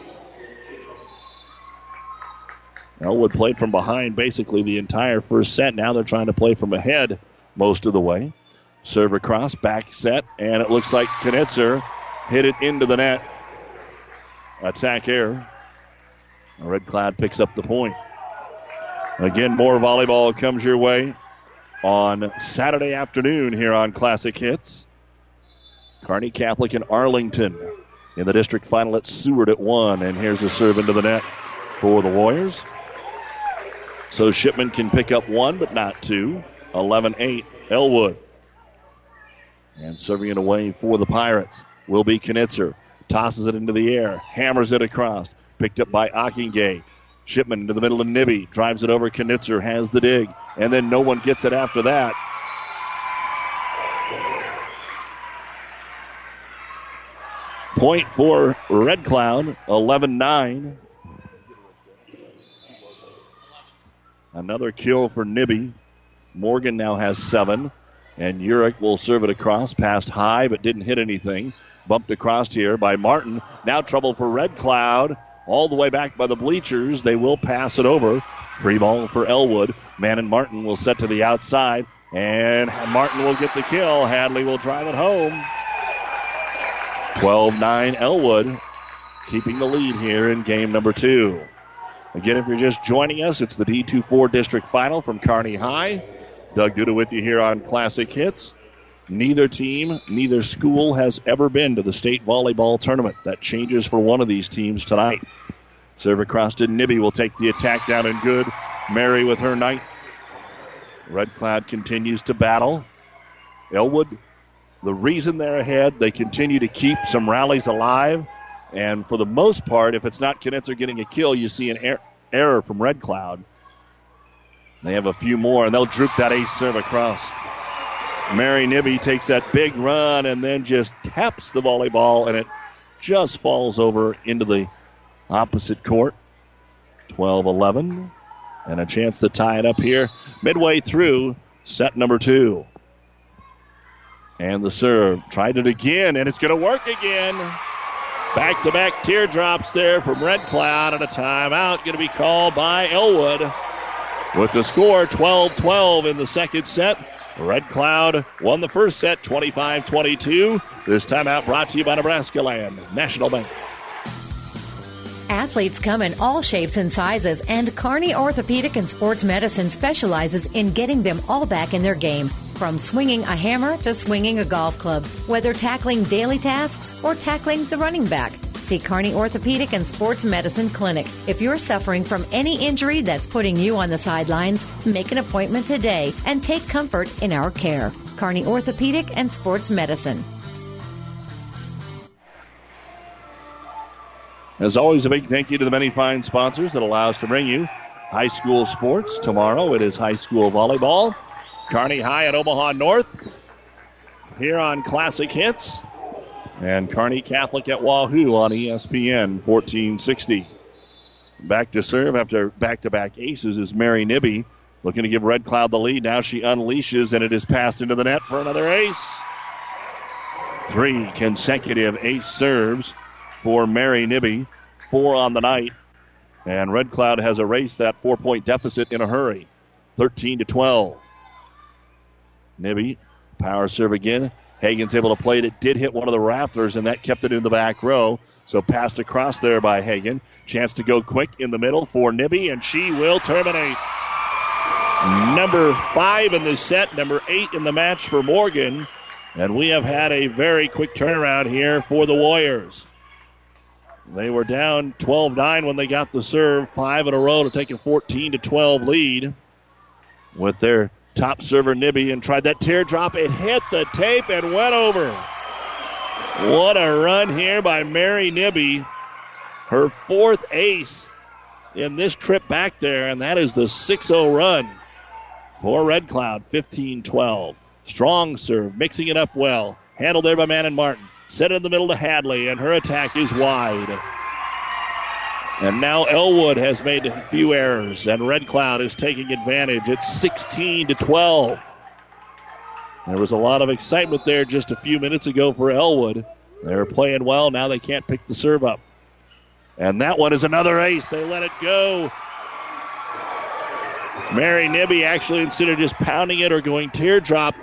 Elwood played from behind basically the entire first set. Now they're trying to play from ahead most of the way. Serve across, back set, and it looks like Knitzer hit it into the net. Attack air. Red Cloud picks up the point. Again, more volleyball comes your way on Saturday afternoon here on Classic Hits. Kearney Catholic and Arlington in the district final at Seward at one. And here's a serve into the net for the Warriors. So Shipman can pick up one, but not two. 11 8, Elwood. And serving it away for the Pirates will be Knitzer. Tosses it into the air, hammers it across. Picked up by Ockingay. Shipman into the middle of Nibby. Drives it over. Knitzer has the dig. And then no one gets it after that. Point for Red Cloud, 11 9. Another kill for Nibby. Morgan now has seven. And Urick will serve it across, passed high but didn't hit anything. Bumped across here by Martin. Now trouble for Red Cloud. All the way back by the bleachers. They will pass it over. Free ball for Elwood. Manon Martin will set to the outside. And Martin will get the kill. Hadley will drive it home. 12 9 Elwood, keeping the lead here in game number two. Again, if you're just joining us, it's the D24 district final from Kearney High. Doug Duda with you here on Classic Hits. Neither team, neither school has ever been to the state volleyball tournament. That changes for one of these teams tonight. Serve across to Nibby will take the attack down and good. Mary with her ninth. Red Cloud continues to battle. Elwood the reason they're ahead, they continue to keep some rallies alive. And for the most part, if it's not Knitzer getting a kill, you see an er- error from Red Cloud. They have a few more, and they'll droop that ace serve across. Mary Nibby takes that big run and then just taps the volleyball, and it just falls over into the opposite court. 12 11. And a chance to tie it up here midway through set number two. And the serve. Tried it again, and it's going to work again. Back to back teardrops there from Red Cloud, and a timeout going to be called by Elwood. With the score 12 12 in the second set. Red Cloud won the first set 25 22. This timeout brought to you by Nebraska Land, National Bank. Athletes come in all shapes and sizes, and Kearney Orthopedic and Sports Medicine specializes in getting them all back in their game. From swinging a hammer to swinging a golf club, whether tackling daily tasks or tackling the running back. See Kearney Orthopedic and Sports Medicine Clinic. If you're suffering from any injury that's putting you on the sidelines, make an appointment today and take comfort in our care. Kearney Orthopedic and Sports Medicine. As always, a big thank you to the many fine sponsors that allow us to bring you high school sports. Tomorrow it is high school volleyball. Kearney High at Omaha North here on Classic Hits. And Kearney Catholic at Wahoo on ESPN 1460. Back to serve after back to back aces is Mary Nibby. Looking to give Red Cloud the lead. Now she unleashes, and it is passed into the net for another ace. Three consecutive ace serves for Mary Nibby. Four on the night. And Red Cloud has erased that four point deficit in a hurry. 13 to 12. Nibby, power serve again. Hagan's able to play it. It did hit one of the Raptors, and that kept it in the back row. So passed across there by Hagan. Chance to go quick in the middle for Nibby, and she will terminate. Number five in the set, number eight in the match for Morgan. And we have had a very quick turnaround here for the Warriors. They were down 12 9 when they got the serve, five in a row to take a 14 12 lead with their top server Nibby and tried that teardrop. It hit the tape and went over. What a run here by Mary Nibby. Her fourth ace in this trip back there, and that is the 6 0 run for Red Cloud, 15 12. Strong serve, mixing it up well. Handled there by Manon Martin. Set in the middle to Hadley, and her attack is wide. And now Elwood has made a few errors, and Red Cloud is taking advantage. It's 16 to 12. There was a lot of excitement there just a few minutes ago for Elwood. They were playing well. Now they can't pick the serve up. And that one is another ace. They let it go. Mary Nibby actually, instead of just pounding it or going teardrop,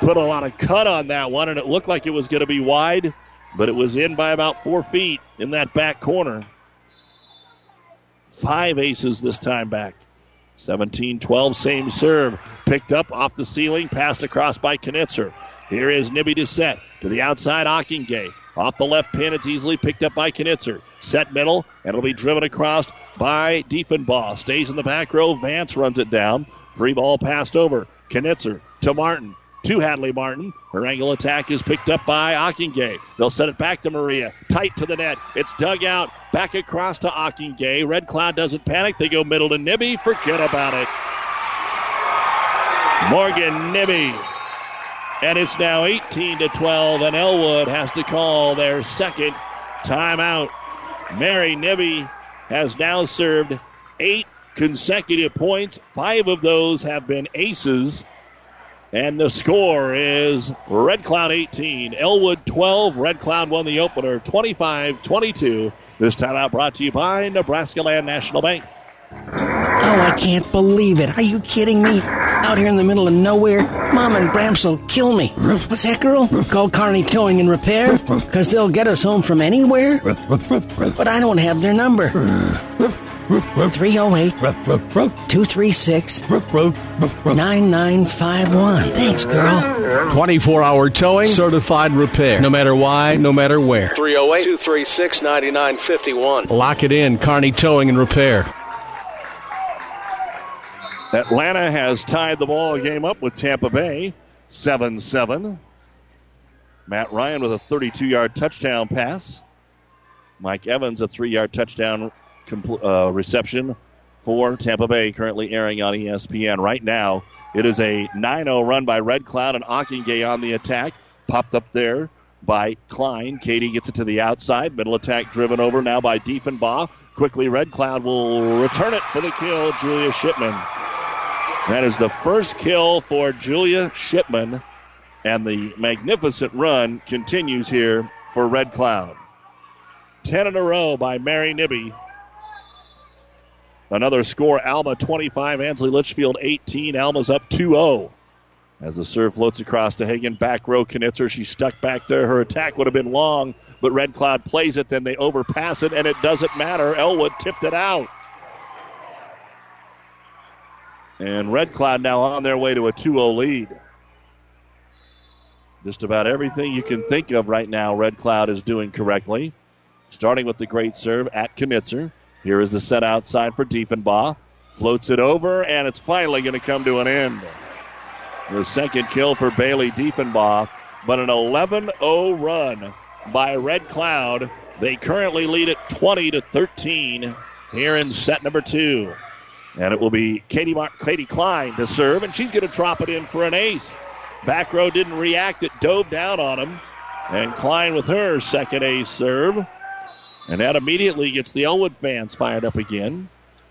put a lot of cut on that one, and it looked like it was going to be wide, but it was in by about four feet in that back corner. Five aces this time back. 17 12, same serve. Picked up off the ceiling, passed across by Knitzer. Here is Nibby to set to the outside, Ockingay. Off the left pin, it's easily picked up by Knitzer. Set middle, and it'll be driven across by Diefenbaugh. Stays in the back row. Vance runs it down. Free ball passed over. Knitzer to Martin. To Hadley Martin. Her angle attack is picked up by Ockingay. They'll set it back to Maria. Tight to the net. It's dug out. Back across to Ockingay. Red Cloud doesn't panic. They go middle to Nibby. Forget about it. Morgan Nibby. And it's now 18 to 12, and Elwood has to call their second timeout. Mary Nibby has now served eight consecutive points. Five of those have been aces. And the score is Red Cloud 18, Elwood 12. Red Cloud won the opener 25 22. This timeout brought to you by Nebraska Land National Bank. Oh, I can't believe it. Are you kidding me? Out here in the middle of nowhere, Mom and Bramps will kill me. What's that, girl? Call Kearney Towing and Repair? Because they'll get us home from anywhere? But I don't have their number. 308 236 9951. Thanks, girl. 24 hour towing, certified repair. No matter why, no matter where. 308 236 9951. Lock it in, Kearney Towing and Repair. Atlanta has tied the ball game up with Tampa Bay 7 7. Matt Ryan with a 32 yard touchdown pass. Mike Evans, a three yard touchdown compl- uh, reception for Tampa Bay, currently airing on ESPN. Right now, it is a 9 0 run by Red Cloud and Ockingay on the attack. Popped up there by Klein. Katie gets it to the outside. Middle attack driven over now by Diefenbaugh. Quickly, Red Cloud will return it for the kill, Julia Shipman. That is the first kill for Julia Shipman, and the magnificent run continues here for Red Cloud. 10 in a row by Mary Nibby. Another score Alma 25, Ansley Litchfield 18. Alma's up 2 0. As the serve floats across to Hagan, back row Knitzer. She's stuck back there. Her attack would have been long, but Red Cloud plays it. Then they overpass it, and it doesn't matter. Elwood tipped it out. And Red Cloud now on their way to a 2 0 lead. Just about everything you can think of right now, Red Cloud is doing correctly. Starting with the great serve at Knitzer. Here is the set outside for Diefenbaugh. Floats it over, and it's finally going to come to an end. The second kill for Bailey Diefenbaugh, but an 11 0 run by Red Cloud. They currently lead at 20 to 13 here in set number two. And it will be Katie, Mar- Katie Klein to serve, and she's going to drop it in for an ace. Back row didn't react, it dove down on him. And Klein with her second ace serve. And that immediately gets the Elwood fans fired up again.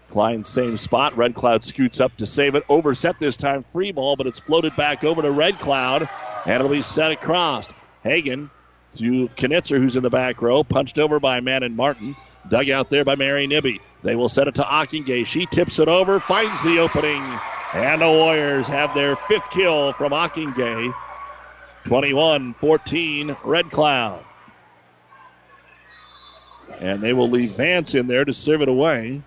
Klein, same spot. Red Cloud scoots up to save it. Overset this time, free ball, but it's floated back over to Red Cloud, and it'll be set across. Hagan to Knitzer, who's in the back row, punched over by Manon Martin. Dug out there by Mary Nibby. They will set it to Ockingay. She tips it over, finds the opening, and the Warriors have their fifth kill from Ockingay. 21 14, Red Cloud. And they will leave Vance in there to serve it away.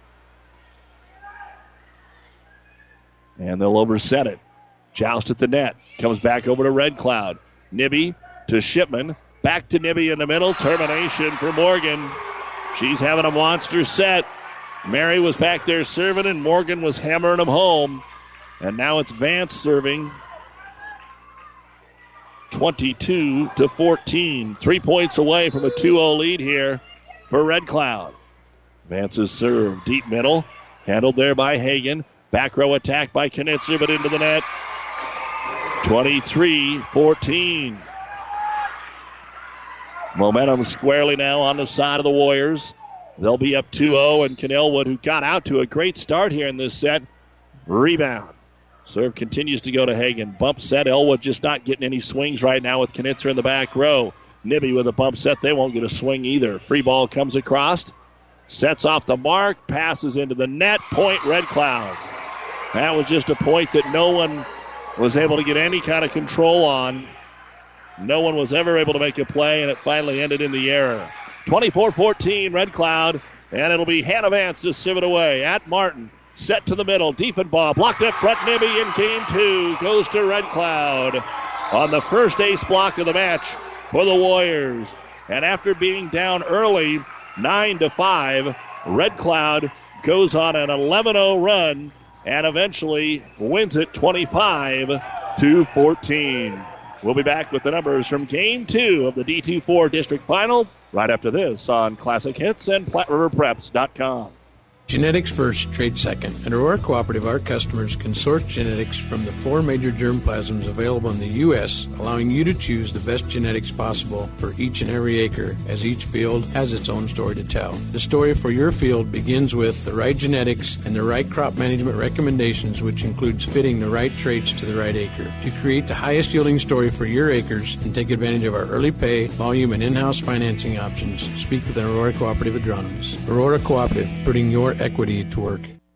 And they'll overset it. Joust at the net. Comes back over to Red Cloud. Nibby to Shipman. Back to Nibby in the middle. Termination for Morgan. She's having a monster set. Mary was back there serving, and Morgan was hammering them home. And now it's Vance serving. 22 to 14. Three points away from a 2 0 lead here for Red Cloud. Vance's serve, deep middle, handled there by Hagan. Back row attack by Knitzer, but into the net. 23 14. Momentum squarely now on the side of the Warriors. They'll be up 2 0, and Canelwood, who got out to a great start here in this set, rebound. Serve continues to go to Hagen. Bump set. Elwood just not getting any swings right now with Knitzer in the back row. Nibby with a bump set. They won't get a swing either. Free ball comes across. Sets off the mark. Passes into the net. Point Red Cloud. That was just a point that no one was able to get any kind of control on. No one was ever able to make a play, and it finally ended in the error. 24 14, Red Cloud, and it'll be Hannah Vance to sieve it away at Martin. Set to the middle. Diefenbaugh blocked up front. Nibby in game two. Goes to Red Cloud on the first ace block of the match for the Warriors. And after being down early, 9 to 5, Red Cloud goes on an 11 0 run and eventually wins it 25 to 14. We'll be back with the numbers from game two of the D24 district final right after this on Classic Hits and PlatteRiverPreps.com. Genetics first, trade second. At Aurora Cooperative, our customers can source genetics from the four major germplasms available in the U.S., allowing you to choose the best genetics possible for each and every acre, as each field has its own story to tell. The story for your field begins with the right genetics and the right crop management recommendations, which includes fitting the right traits to the right acre. To create the highest yielding story for your acres and take advantage of our early pay, volume, and in house financing options, speak with an Aurora Cooperative agronomist. Aurora Cooperative, putting your equity to work.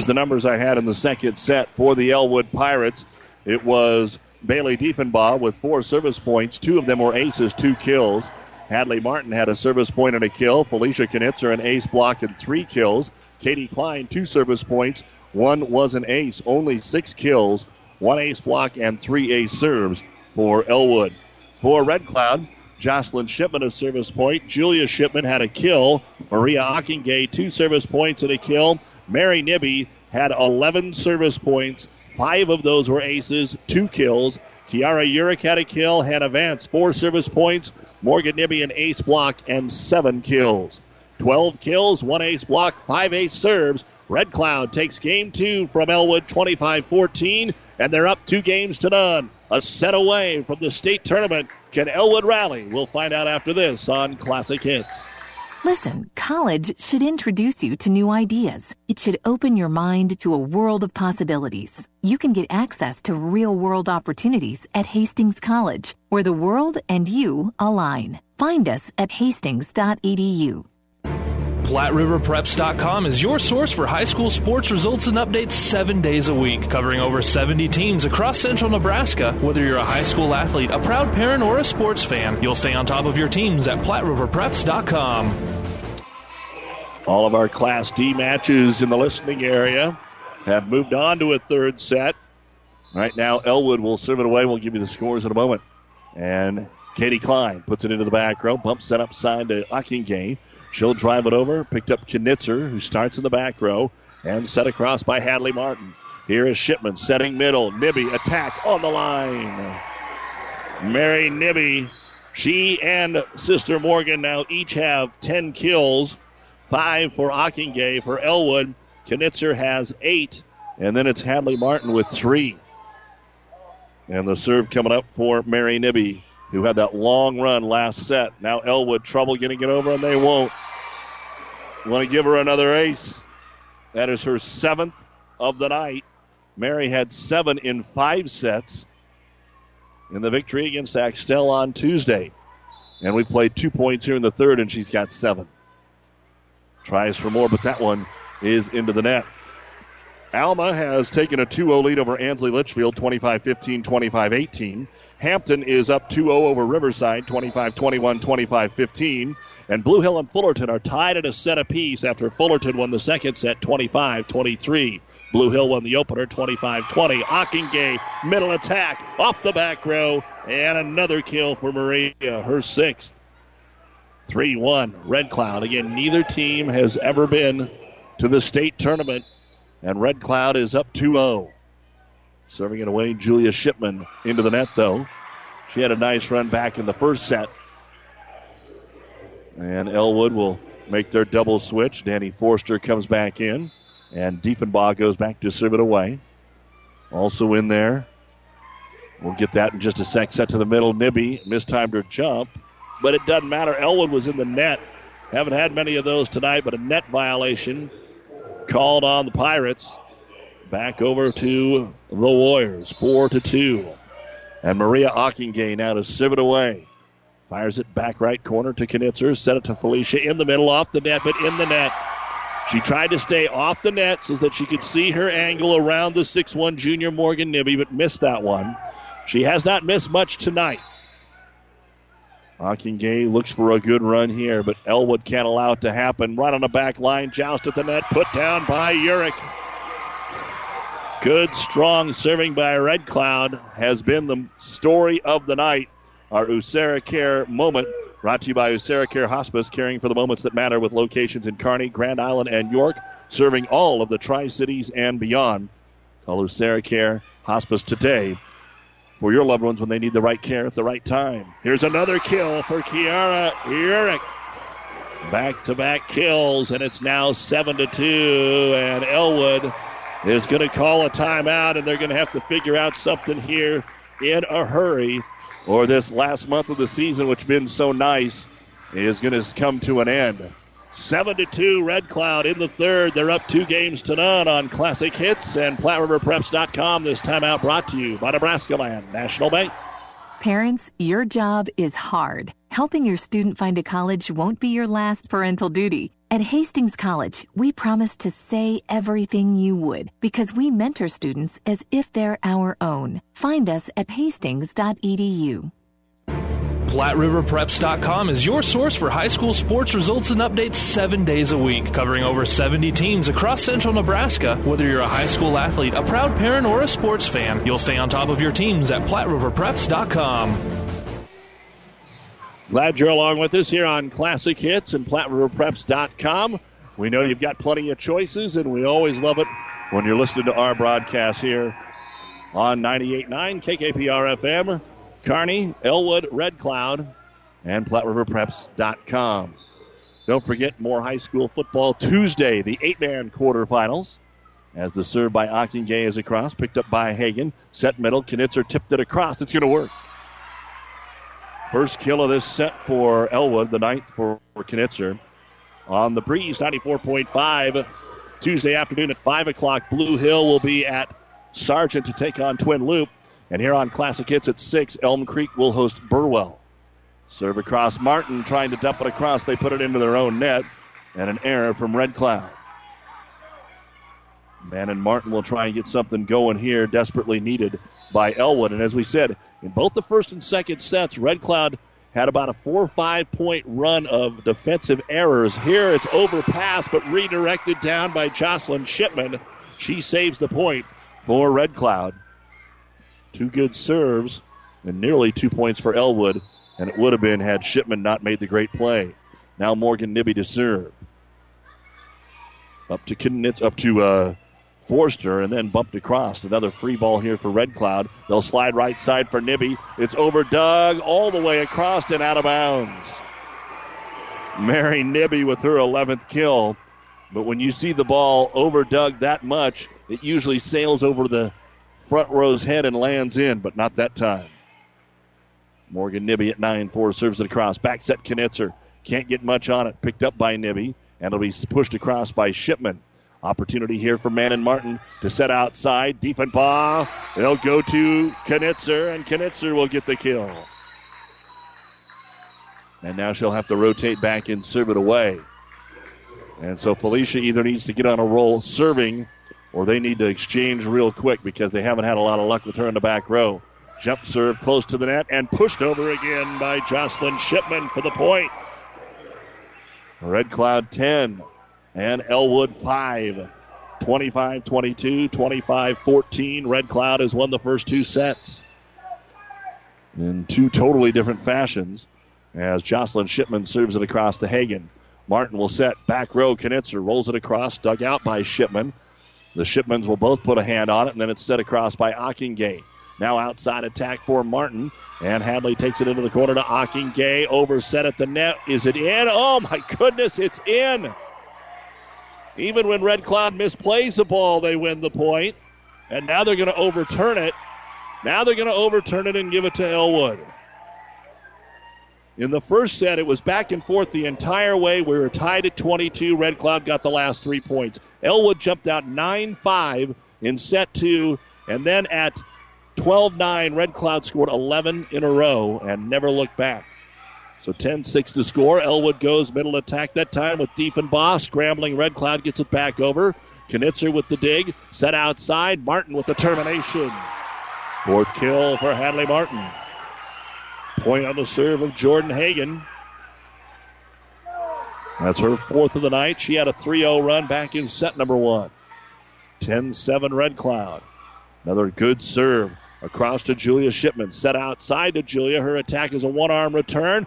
Here's the numbers I had in the second set for the Elwood Pirates. It was Bailey Diefenbaugh with four service points. Two of them were aces, two kills. Hadley Martin had a service point and a kill. Felicia Knitzer an ace block and three kills. Katie Klein, two service points. One was an ace, only six kills, one ace block, and three ace serves for Elwood. For Red Cloud, Jocelyn Shipman a service point. Julia Shipman had a kill. Maria Ockingay, two service points and a kill. Mary Nibby had 11 service points. Five of those were aces, two kills. Kiara Urick had a kill. Hannah Vance, four service points. Morgan Nibby, an ace block, and seven kills. 12 kills, one ace block, five ace serves. Red Cloud takes game two from Elwood 25 14, and they're up two games to none. A set away from the state tournament. Can Elwood rally? We'll find out after this on Classic Hits. Listen, college should introduce you to new ideas. It should open your mind to a world of possibilities. You can get access to real world opportunities at Hastings College, where the world and you align. Find us at hastings.edu. PlatteRiverPreps.com is your source for high school sports results and updates seven days a week, covering over 70 teams across central Nebraska. Whether you're a high school athlete, a proud parent, or a sports fan, you'll stay on top of your teams at PlatteRiverPreps.com. All of our Class D matches in the listening area have moved on to a third set. Right now, Elwood will serve it away. We'll give you the scores in a moment. And Katie Klein puts it into the back row, bumps it upside to Ockingay. She'll drive it over, picked up Knitzer, who starts in the back row, and set across by Hadley Martin. Here is Shipman setting middle. Nibby attack on the line. Mary Nibby, she and Sister Morgan now each have 10 kills. Five for Ockingay. For Elwood, Knitzer has eight. And then it's Hadley Martin with three. And the serve coming up for Mary Nibby, who had that long run last set. Now Elwood trouble getting it over, and they won't. Want to give her another ace. That is her seventh of the night. Mary had seven in five sets in the victory against Axtell on Tuesday. And we played two points here in the third, and she's got seven. Tries for more, but that one is into the net. Alma has taken a 2 0 lead over Ansley Litchfield 25 15, 25 18. Hampton is up 2 0 over Riverside 25 21, 25 15. And Blue Hill and Fullerton are tied at a set apiece after Fullerton won the second set 25 23. Blue Hill won the opener 25 20. Ockingay, middle attack, off the back row, and another kill for Maria, her sixth. 3 1. Red Cloud. Again, neither team has ever been to the state tournament, and Red Cloud is up 2 0. Serving it away, Julia Shipman into the net, though. She had a nice run back in the first set. And Elwood will make their double switch. Danny Forster comes back in, and Diefenbaugh goes back to serve it away. Also in there. We'll get that in just a sec. Set to the middle. Nibby mistimed her jump, but it doesn't matter. Elwood was in the net. Haven't had many of those tonight, but a net violation called on the Pirates. Back over to the Warriors, four to two, and Maria Ockingay now to serve it away. Fires it back right corner to Knitzer. Set it to Felicia in the middle, off the net, but in the net. She tried to stay off the net so that she could see her angle around the 6'1 junior Morgan Nibby, but missed that one. She has not missed much tonight. Gay looks for a good run here, but Elwood can't allow it to happen. Right on the back line, joust at the net, put down by Urick. Good, strong serving by Red Cloud has been the story of the night. Our Usera Care moment brought to you by Usera Care Hospice, caring for the moments that matter with locations in Kearney, Grand Island, and York, serving all of the Tri Cities and beyond. Call Usera Care Hospice today for your loved ones when they need the right care at the right time. Here's another kill for Kiara Urick. Back to back kills, and it's now 7 to 2. And Elwood is going to call a timeout, and they're going to have to figure out something here in a hurry, or this last month of the season, which has been so nice, is going to come to an end. 7 to 2, Red Cloud in the third. They're up two games to none on Classic Hits and PlatteRiverPreps.com. This timeout brought to you by Nebraska Land National Bank. Parents, your job is hard. Helping your student find a college won't be your last parental duty. At Hastings College, we promise to say everything you would because we mentor students as if they're our own. Find us at hastings.edu. PlatteRiverPreps.com is your source for high school sports results and updates seven days a week, covering over 70 teams across central Nebraska. Whether you're a high school athlete, a proud parent, or a sports fan, you'll stay on top of your teams at PlatteRiverPreps.com. Glad you're along with us here on Classic Hits and PlatteRiverPreps.com. We know you've got plenty of choices, and we always love it when you're listening to our broadcast here on 98.9 KKPR FM. Kearney, Elwood, Red Cloud, and PlatteRiverPreps.com. Don't forget more high school football Tuesday, the eight man quarterfinals. As the serve by Ockingay is across, picked up by Hagan. Set middle, Knitzer tipped it across. It's going to work. First kill of this set for Elwood, the ninth for, Knitzer. On the breeze, 94.5. Tuesday afternoon at 5 o'clock, Blue Hill will be at Sargent to take on Twin Loup. And here on Classic Hits at 6, Elm Creek will host Burwell. Serve across Martin, trying to dump it across. They put it into their own net. And an error from Red Cloud. Manon Martin will try and get something going here, desperately needed by Elwood. And as we said, in both the first and second sets, Red Cloud had about a four or five point run of defensive errors. Here it's overpassed, but redirected down by Jocelyn Shipman. She saves the point for Red Cloud. Two good serves and nearly two points for Elwood, and it would have been had Shipman not made the great play. Now Morgan Nibby to serve. Up to up to uh, Forster, and then bumped across. Another free ball here for Red Cloud. They'll slide right side for Nibby. It's over Doug all the way across and out of bounds. Mary Nibby with her 11th kill. But when you see the ball over Doug that much, it usually sails over the front row's head and lands in, but not that time. Morgan Nibby at 9 4 serves it across. Back set Knitzer. Can't get much on it. Picked up by Nibby, and it'll be pushed across by Shipman. Opportunity here for Manon Martin to set outside. Diefenbaugh. They'll go to Knitzer, and Knitzer will get the kill. And now she'll have to rotate back and serve it away. And so Felicia either needs to get on a roll serving or they need to exchange real quick because they haven't had a lot of luck with her in the back row. Jump serve close to the net and pushed over again by Jocelyn Shipman for the point. Red Cloud 10 and Elwood 5. 25 22, 25 14. Red Cloud has won the first two sets in two totally different fashions as Jocelyn Shipman serves it across to Hagan. Martin will set back row. Knitzer rolls it across, dug out by Shipman. The Shipmans will both put a hand on it, and then it's set across by Ockingay. Now outside attack for Martin. And Hadley takes it into the corner to Ockingay. Over set at the net. Is it in? Oh my goodness, it's in. Even when Red Cloud misplays the ball, they win the point. And now they're going to overturn it. Now they're going to overturn it and give it to Elwood. In the first set, it was back and forth the entire way. We were tied at 22. Red Cloud got the last three points. Elwood jumped out 9 5 in set two. And then at 12 9, Red Cloud scored 11 in a row and never looked back. So 10 6 to score. Elwood goes middle attack that time with Diefenbaugh. Scrambling Red Cloud gets it back over. Knitzer with the dig. Set outside. Martin with the termination. Fourth kill for Hadley Martin. Point on the serve of Jordan Hagan. That's her fourth of the night. She had a 3 0 run back in set number one. 10 7 Red Cloud. Another good serve across to Julia Shipman. Set outside to Julia. Her attack is a one arm return.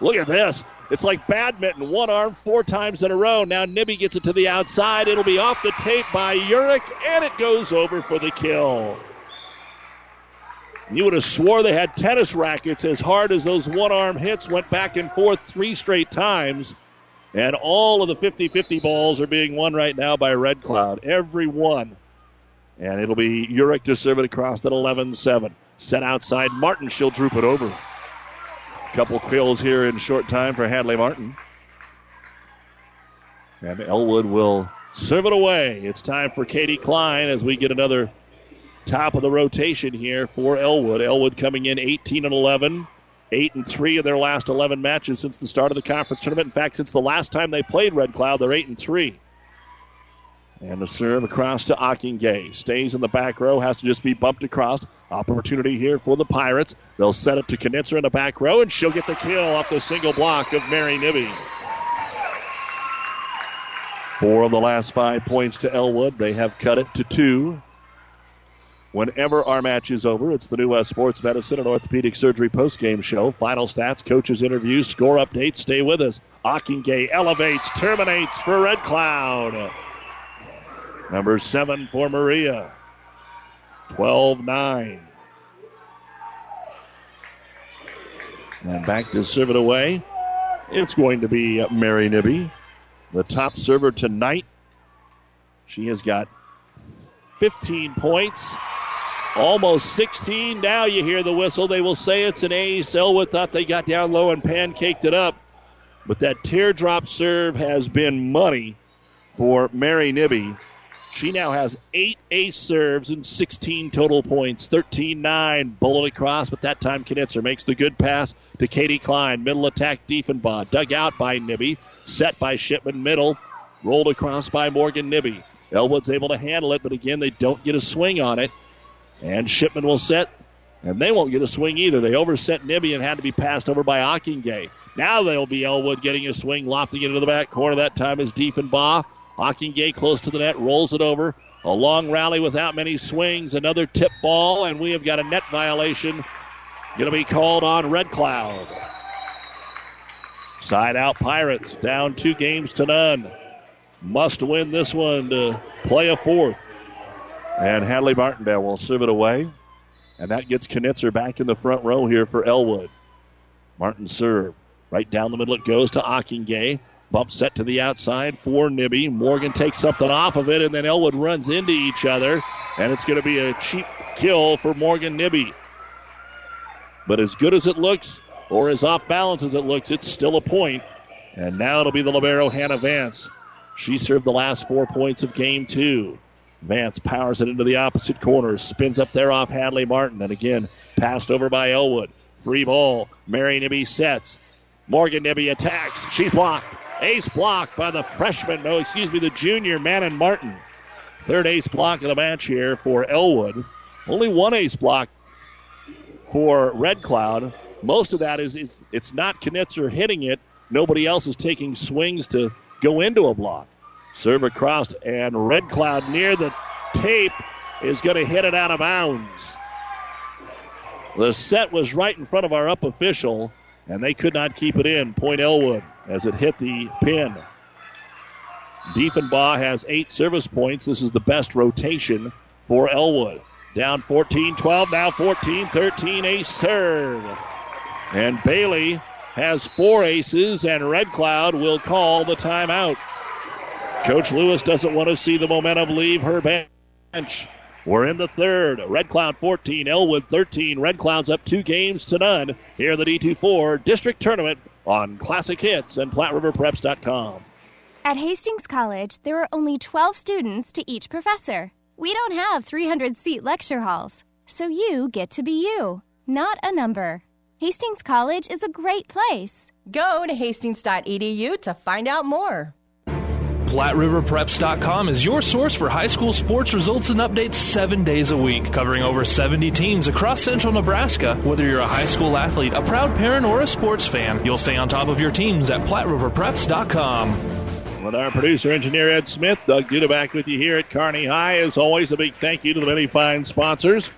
Look at this. It's like badminton. One arm four times in a row. Now Nibby gets it to the outside. It'll be off the tape by Urick, and it goes over for the kill. You would have swore they had tennis rackets as hard as those one arm hits went back and forth three straight times. And all of the 50 50 balls are being won right now by Red Cloud. Every one. And it'll be Urick to serve it across at 11 7. Set outside Martin. She'll droop it over. Couple kills here in short time for Hadley Martin. And Elwood will serve it away. It's time for Katie Klein as we get another top of the rotation here for Elwood. Elwood coming in 18 and 11, 8 and 3 of their last 11 matches since the start of the conference tournament. In fact, since the last time they played Red Cloud, they're 8 and 3. And the serve across to Ockingay. Stays in the back row, has to just be bumped across. Opportunity here for the Pirates. They'll set it to Knitzer in the back row, and she'll get the kill off the single block of Mary Nibby. Four of the last five points to Elwood. They have cut it to two. Whenever our match is over, it's the New West Sports Medicine and Orthopedic Surgery postgame show. Final stats, coaches' interviews, score updates. Stay with us. Ockingay elevates, terminates for Red Cloud. Number seven for Maria. 12 9. And back to serve it away. It's going to be uh, Mary Nibby, the top server tonight. She has got 15 points, almost 16. Now you hear the whistle. They will say it's an ace. Elwood thought they got down low and pancaked it up. But that teardrop serve has been money for Mary Nibby. She now has eight ace serves and 16 total points. 13 9. Bullet across, but that time Knitzer makes the good pass to Katie Klein. Middle attack, Diefenbaugh. Dug out by Nibby. Set by Shipman. Middle. Rolled across by Morgan Nibby. Elwood's able to handle it, but again, they don't get a swing on it. And Shipman will set, and they won't get a swing either. They overset Nibby and had to be passed over by Ockingay. Now they'll be Elwood getting a swing, lofting it into the back corner. That time is Diefenbaugh. Ockingay close to the net, rolls it over. A long rally without many swings. Another tip ball, and we have got a net violation going to be called on Red Cloud. Side out Pirates, down two games to none. Must win this one to play a fourth. And Hadley Martindale will serve it away. And that gets Knitzer back in the front row here for Elwood. Martin serve. Right down the middle it goes to Ockingay. Bump set to the outside for Nibby. Morgan takes something off of it, and then Elwood runs into each other. And it's going to be a cheap kill for Morgan Nibby. But as good as it looks, or as off balance as it looks, it's still a point. And now it'll be the Libero Hannah Vance. She served the last four points of game two. Vance powers it into the opposite corner, spins up there off Hadley Martin, and again passed over by Elwood. Free ball. Mary Nibby sets. Morgan Nibby attacks. She's blocked. Ace block by the freshman, no, excuse me, the junior, Manon Martin. Third ace block of the match here for Elwood. Only one ace block for Red Cloud. Most of that is it's not Knitzer hitting it. Nobody else is taking swings to go into a block. Serve across, and Red Cloud near the tape is going to hit it out of bounds. The set was right in front of our up official, and they could not keep it in. Point Elwood as it hit the pin. Diefenbaugh has eight service points. This is the best rotation for Elwood. Down 14 12, now 14 13, ace serve. And Bailey has four aces, and Red Cloud will call the timeout. Coach Lewis doesn't want to see the momentum leave her bench. We're in the third. Red Cloud 14, Elwood 13. Red Cloud's up two games to none here in the D24 District Tournament on Classic Hits and PlatteRiverPreps.com. At Hastings College, there are only 12 students to each professor. We don't have 300 seat lecture halls, so you get to be you, not a number. Hastings College is a great place. Go to hastings.edu to find out more. PlatteRiverPreps.com is your source for high school sports results and updates seven days a week, covering over 70 teams across central Nebraska. Whether you're a high school athlete, a proud parent, or a sports fan, you'll stay on top of your teams at PlatteRiverPreps.com. With our producer engineer Ed Smith, Doug Duda back with you here at Kearney High. As always, a big thank you to the many fine sponsors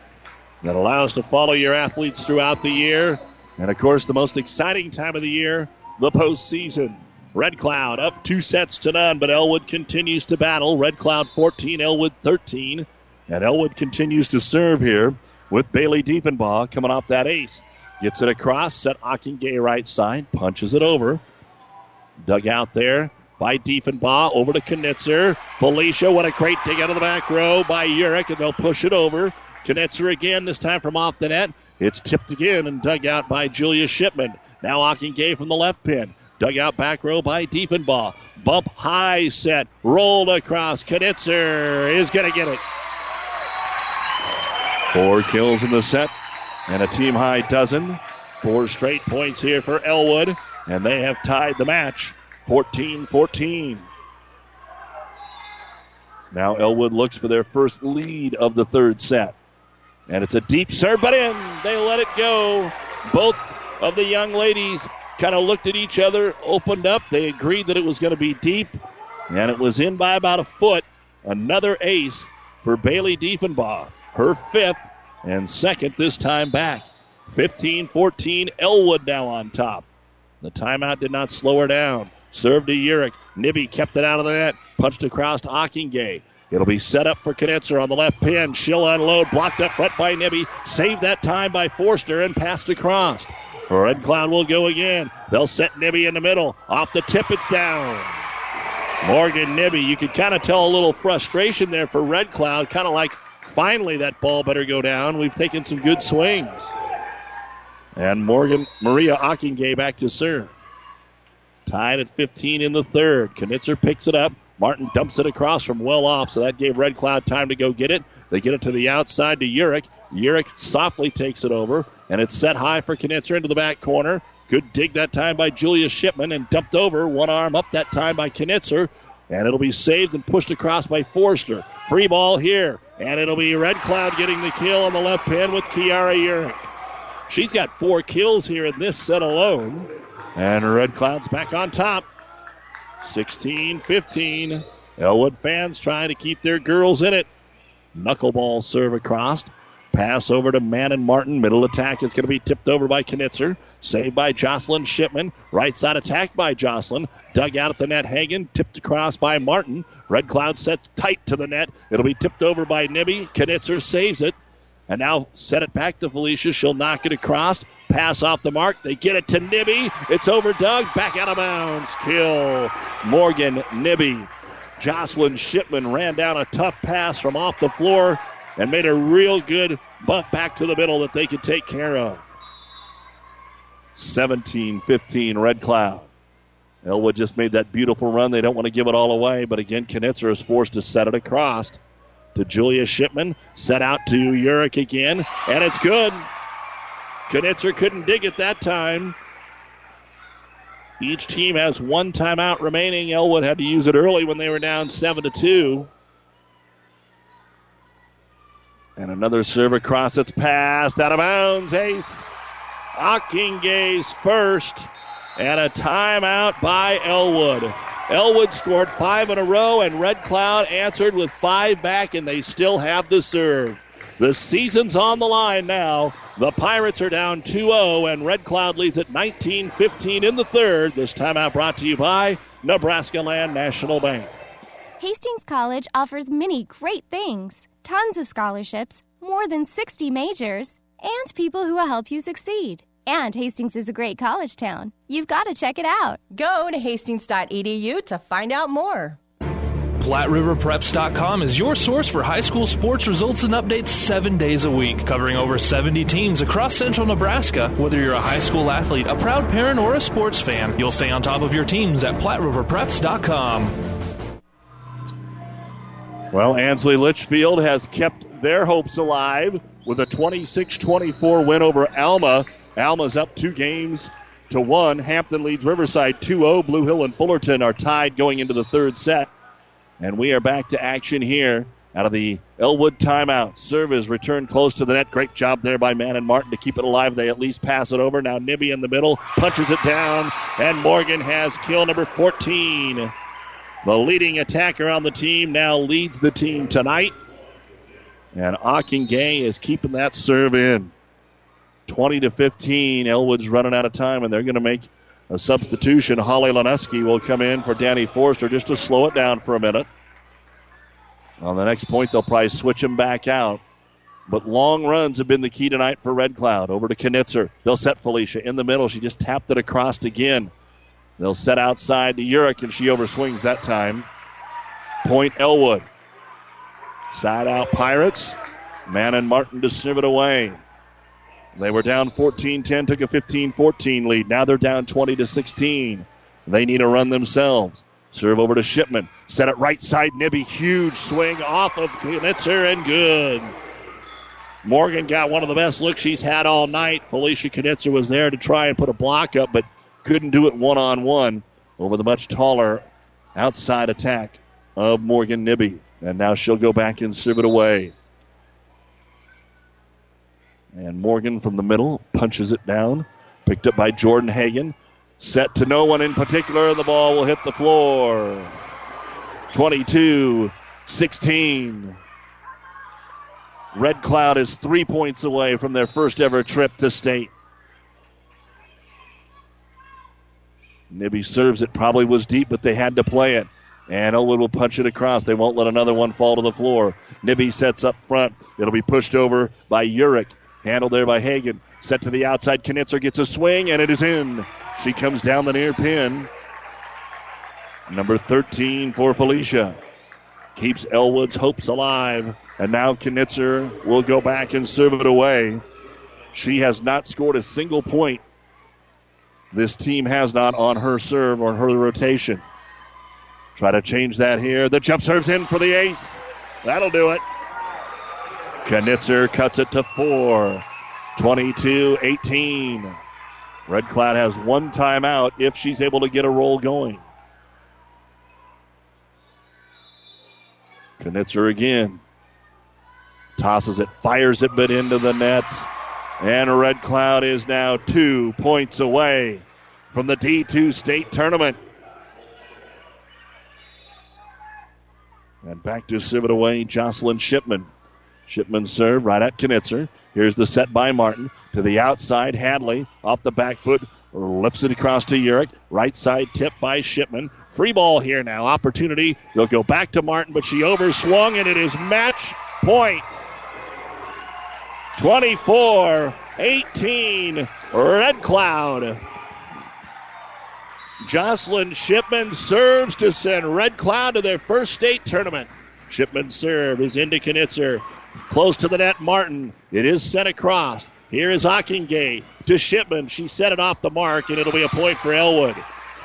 that allow us to follow your athletes throughout the year. And of course, the most exciting time of the year, the postseason. Red Cloud up two sets to none, but Elwood continues to battle. Red Cloud 14, Elwood 13. And Elwood continues to serve here with Bailey Diefenbaugh coming off that ace. Gets it across, set Gay right side, punches it over. Dug out there by Diefenbaugh over to Knitzer. Felicia, what a great dig out of the back row by Urick, and they'll push it over. Knitzer again, this time from off the net. It's tipped again and dug out by Julia Shipman. Now Gay from the left pin. Dug out back row by Diefenbaugh. Bump high set. Rolled across. Knitzer is going to get it. Four kills in the set and a team high dozen. Four straight points here for Elwood, and they have tied the match 14 14. Now Elwood looks for their first lead of the third set. And it's a deep serve, but in. They let it go. Both of the young ladies kind of looked at each other, opened up. They agreed that it was going to be deep, and it was in by about a foot. Another ace for Bailey Diefenbaugh. Her fifth and second this time back. 15 14, Elwood now on top. The timeout did not slow her down. Served to Urick. Nibby kept it out of the net. Punched across to Ockingay. It'll be set up for Knitzer on the left pin. She'll unload. Blocked up front by Nibby. Saved that time by Forster and passed across. Red Cloud will go again. They'll set Nibby in the middle. Off the tip, it's down. Morgan Nibby, you could kind of tell a little frustration there for Red Cloud, kind of like finally that ball better go down. We've taken some good swings. And Morgan Maria Ockingay back to serve. Tied at 15 in the third. Knitzer picks it up. Martin dumps it across from well off, so that gave Red Cloud time to go get it. They get it to the outside to Urick. Urick softly takes it over, and it's set high for Knitzer into the back corner. Good dig that time by Julia Shipman and dumped over. One arm up that time by Knitzer. And it'll be saved and pushed across by Forster. Free ball here. And it'll be Red Cloud getting the kill on the left pin with Kiara Urick. She's got four kills here in this set alone. And Red Cloud's back on top. 16 15. Elwood fans trying to keep their girls in it. Knuckleball serve across. Pass over to Manon Martin. Middle attack. It's going to be tipped over by Knitzer. Saved by Jocelyn Shipman. Right side attack by Jocelyn. Dug out at the net. Hagan. Tipped across by Martin. Red Cloud sets tight to the net. It'll be tipped over by Nibby. Knitzer saves it. And now set it back to Felicia. She'll knock it across. Pass off the mark. They get it to Nibby. It's over Doug. Back out of bounds. Kill. Morgan Nibby. Jocelyn Shipman ran down a tough pass from off the floor and made a real good bump back to the middle that they could take care of. 17 15 Red Cloud. Elwood just made that beautiful run. They don't want to give it all away, but again, Knitzer is forced to set it across to Julia Shipman. Set out to Urick again, and it's good. Knitzer couldn't dig it that time. Each team has one timeout remaining. Elwood had to use it early when they were down 7 to 2. And another serve across. It's passed out of bounds. Ace. Ockingay's first. And a timeout by Elwood. Elwood scored five in a row, and Red Cloud answered with five back, and they still have the serve. The season's on the line now. The Pirates are down 2 0, and Red Cloud leads at 19 15 in the third. This timeout brought to you by Nebraska Land National Bank. Hastings College offers many great things tons of scholarships, more than 60 majors, and people who will help you succeed. And Hastings is a great college town. You've got to check it out. Go to hastings.edu to find out more. PlatteRiverPreps.com is your source for high school sports results and updates seven days a week, covering over 70 teams across central Nebraska. Whether you're a high school athlete, a proud parent, or a sports fan, you'll stay on top of your teams at PlatteRiverPreps.com. Well, Ansley Litchfield has kept their hopes alive with a 26 24 win over Alma. Alma's up two games to 1. Hampton leads Riverside 2 0. Blue Hill and Fullerton are tied going into the third set. And we are back to action here out of the Elwood timeout. Serve is returned close to the net. Great job there by Manon Martin to keep it alive. They at least pass it over. Now Nibby in the middle punches it down, and Morgan has kill number 14. The leading attacker on the team now leads the team tonight. And Gay is keeping that serve in. 20 to 15. Elwood's running out of time, and they're going to make a substitution. Holly Leneski will come in for Danny Forster just to slow it down for a minute. On the next point, they'll probably switch him back out. But long runs have been the key tonight for Red Cloud. Over to Knitzer. They'll set Felicia in the middle. She just tapped it across again. They'll set outside to Urick, and she overswings that time. Point Elwood. Side out Pirates. Manon Martin to serve it away. They were down 14 10, took a 15 14 lead. Now they're down 20 to 16. They need a run themselves. Serve over to Shipman. Set it right side. Nibby. Huge swing off of Knitzer and good. Morgan got one of the best looks she's had all night. Felicia Knitzer was there to try and put a block up, but couldn't do it one on one over the much taller outside attack of Morgan Nibby. And now she'll go back and serve it away. And Morgan from the middle punches it down. Picked up by Jordan Hagan. Set to no one in particular. The ball will hit the floor. 22 16. Red Cloud is three points away from their first ever trip to state. Nibby serves it, probably was deep, but they had to play it. And Elwood will punch it across. They won't let another one fall to the floor. Nibby sets up front. It'll be pushed over by Urick. Handled there by Hagan. Set to the outside. Knitzer gets a swing, and it is in. She comes down the near pin. Number 13 for Felicia. Keeps Elwood's hopes alive. And now Knitzer will go back and serve it away. She has not scored a single point. This team has not on her serve or her rotation. Try to change that here. The jump serves in for the ace. That'll do it. Knitzer cuts it to four. 22 18. Red Cloud has one timeout if she's able to get a roll going. Knitzer again. Tosses it, fires it, but into the net. And Red Cloud is now two points away from the D2 state tournament. And back to serve away, Jocelyn Shipman. Shipman serve right at Knitzer. Here's the set by Martin. To the outside, Hadley off the back foot. Lifts it across to Urick. Right side tip by Shipman. Free ball here now. Opportunity. They'll go back to Martin, but she overswung, and it is match point. 24 18. Red Cloud. Jocelyn Shipman serves to send Red Cloud to their first state tournament. Shipman serve is into Knitzer. Close to the net, Martin. It is sent across. Here is Ockingay to Shipman. She set it off the mark, and it'll be a point for Elwood.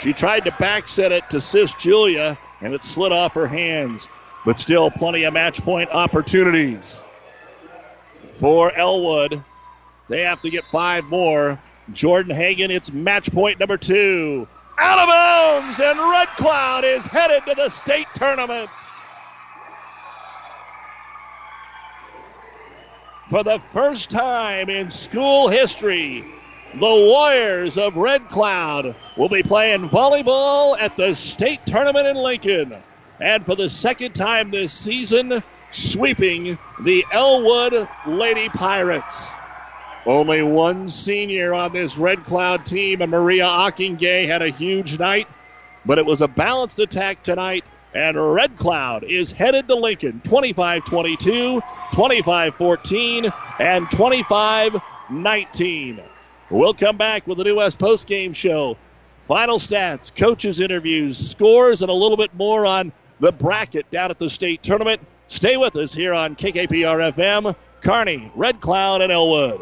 She tried to back set it to Sis Julia, and it slid off her hands. But still, plenty of match point opportunities for Elwood. They have to get five more. Jordan Hagan, it's match point number two. Out of bounds, and Red Cloud is headed to the state tournament. for the first time in school history, the Warriors of Red Cloud will be playing volleyball at the state tournament in Lincoln. And for the second time this season, sweeping the Elwood Lady Pirates. Only one senior on this Red Cloud team, and Maria Ockingay had a huge night, but it was a balanced attack tonight and Red Cloud is headed to Lincoln 25 22, 25 14, and 25 19. We'll come back with the New West Post Game Show. Final stats, coaches' interviews, scores, and a little bit more on the bracket down at the state tournament. Stay with us here on KKPR FM, Kearney, Red Cloud, and Elwood.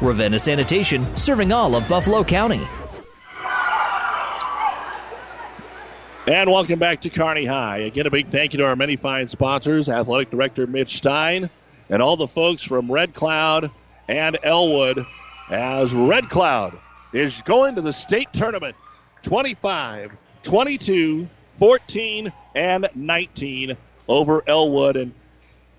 Ravenna Sanitation, serving all of Buffalo County. And welcome back to Kearney High. Again, a big thank you to our many fine sponsors, Athletic Director Mitch Stein, and all the folks from Red Cloud and Elwood, as Red Cloud is going to the state tournament 25, 22, 14, and 19 over Elwood. And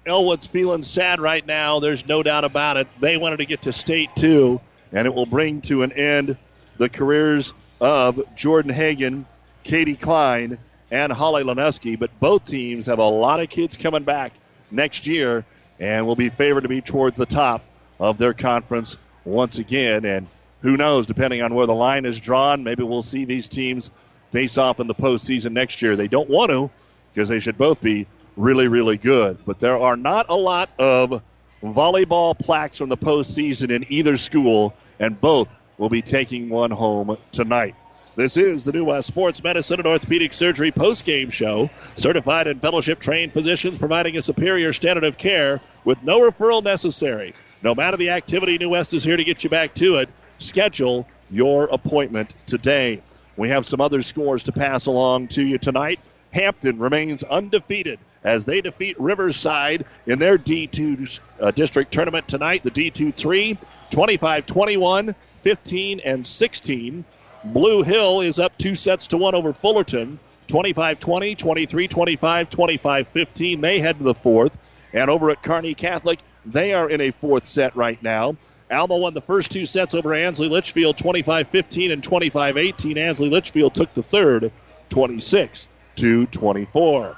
Elwood's feeling sad right now. There's no doubt about it. They wanted to get to state too, and it will bring to an end the careers of Jordan Hagan Katie Klein, and Holly Laneski. But both teams have a lot of kids coming back next year and will be favored to be towards the top of their conference once again. And who knows, depending on where the line is drawn, maybe we'll see these teams face off in the postseason next year. They don't want to because they should both be really, really good. But there are not a lot of volleyball plaques from the postseason in either school, and both will be taking one home tonight. This is the New West Sports Medicine and Orthopedic Surgery post-game show. Certified and fellowship trained physicians providing a superior standard of care with no referral necessary. No matter the activity, New West is here to get you back to it. Schedule your appointment today. We have some other scores to pass along to you tonight. Hampton remains undefeated as they defeat Riverside in their D2 uh, district tournament tonight. The D2 3, 25 21, 15, and 16. Blue Hill is up two sets to one over Fullerton. 25 20, 23 25, 25 15. They head to the fourth. And over at Kearney Catholic, they are in a fourth set right now. Alma won the first two sets over Ansley Litchfield 25 15 and 25 18. Ansley Litchfield took the third 26 to 24.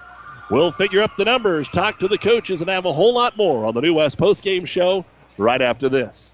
We'll figure up the numbers, talk to the coaches, and have a whole lot more on the New West postgame show right after this.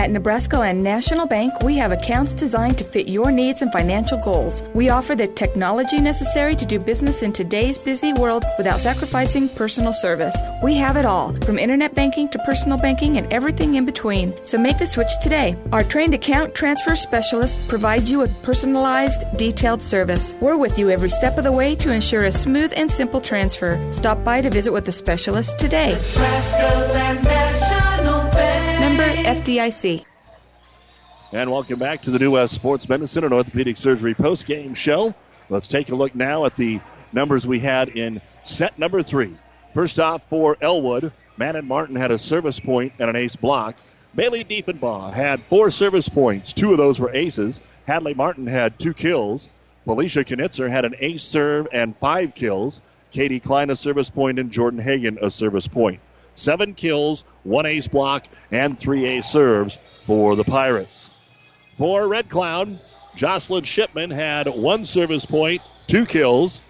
At Nebraska Land National Bank, we have accounts designed to fit your needs and financial goals. We offer the technology necessary to do business in today's busy world without sacrificing personal service. We have it all, from internet banking to personal banking and everything in between. So make the switch today. Our trained account transfer specialists provide you with personalized, detailed service. We're with you every step of the way to ensure a smooth and simple transfer. Stop by to visit with the specialist today. Nebraska FDIC. And welcome back to the New West Sports Medicine and Orthopedic Surgery post-game show. Let's take a look now at the numbers we had in set number three. First off, for Elwood, Manon Martin had a service point and an ace block. Bailey Diefenbaugh had four service points. Two of those were aces. Hadley Martin had two kills. Felicia Knitzer had an ace serve and five kills. Katie Klein a service point and Jordan Hagan a service point. Seven kills, one ace block, and three ace serves for the Pirates. For Red Cloud, Jocelyn Shipman had one service point, two kills.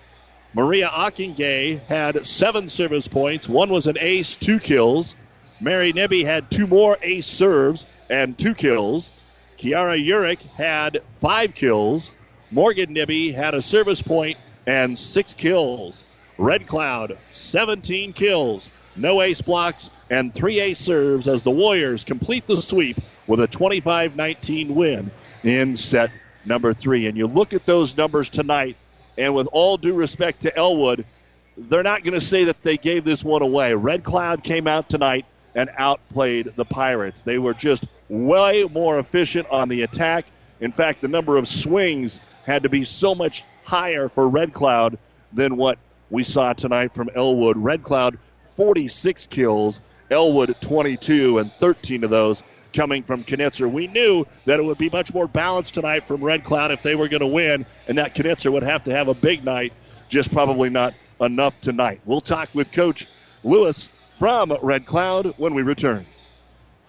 Maria Ockingay had seven service points. One was an ace, two kills. Mary Nibby had two more ace serves and two kills. Kiara Urick had five kills. Morgan Nibby had a service point and six kills. Red Cloud, 17 kills, no ace blocks, and three ace serves as the Warriors complete the sweep with a 25 19 win in set number three. And you look at those numbers tonight, And with all due respect to Elwood, they're not going to say that they gave this one away. Red Cloud came out tonight and outplayed the Pirates. They were just way more efficient on the attack. In fact, the number of swings had to be so much higher for Red Cloud than what we saw tonight from Elwood. Red Cloud, 46 kills, Elwood, 22, and 13 of those coming from Knitzer. We knew that it would be much more balanced tonight from Red Cloud if they were going to win, and that Knitzer would have to have a big night, just probably not enough tonight. We'll talk with Coach Lewis from Red Cloud when we return.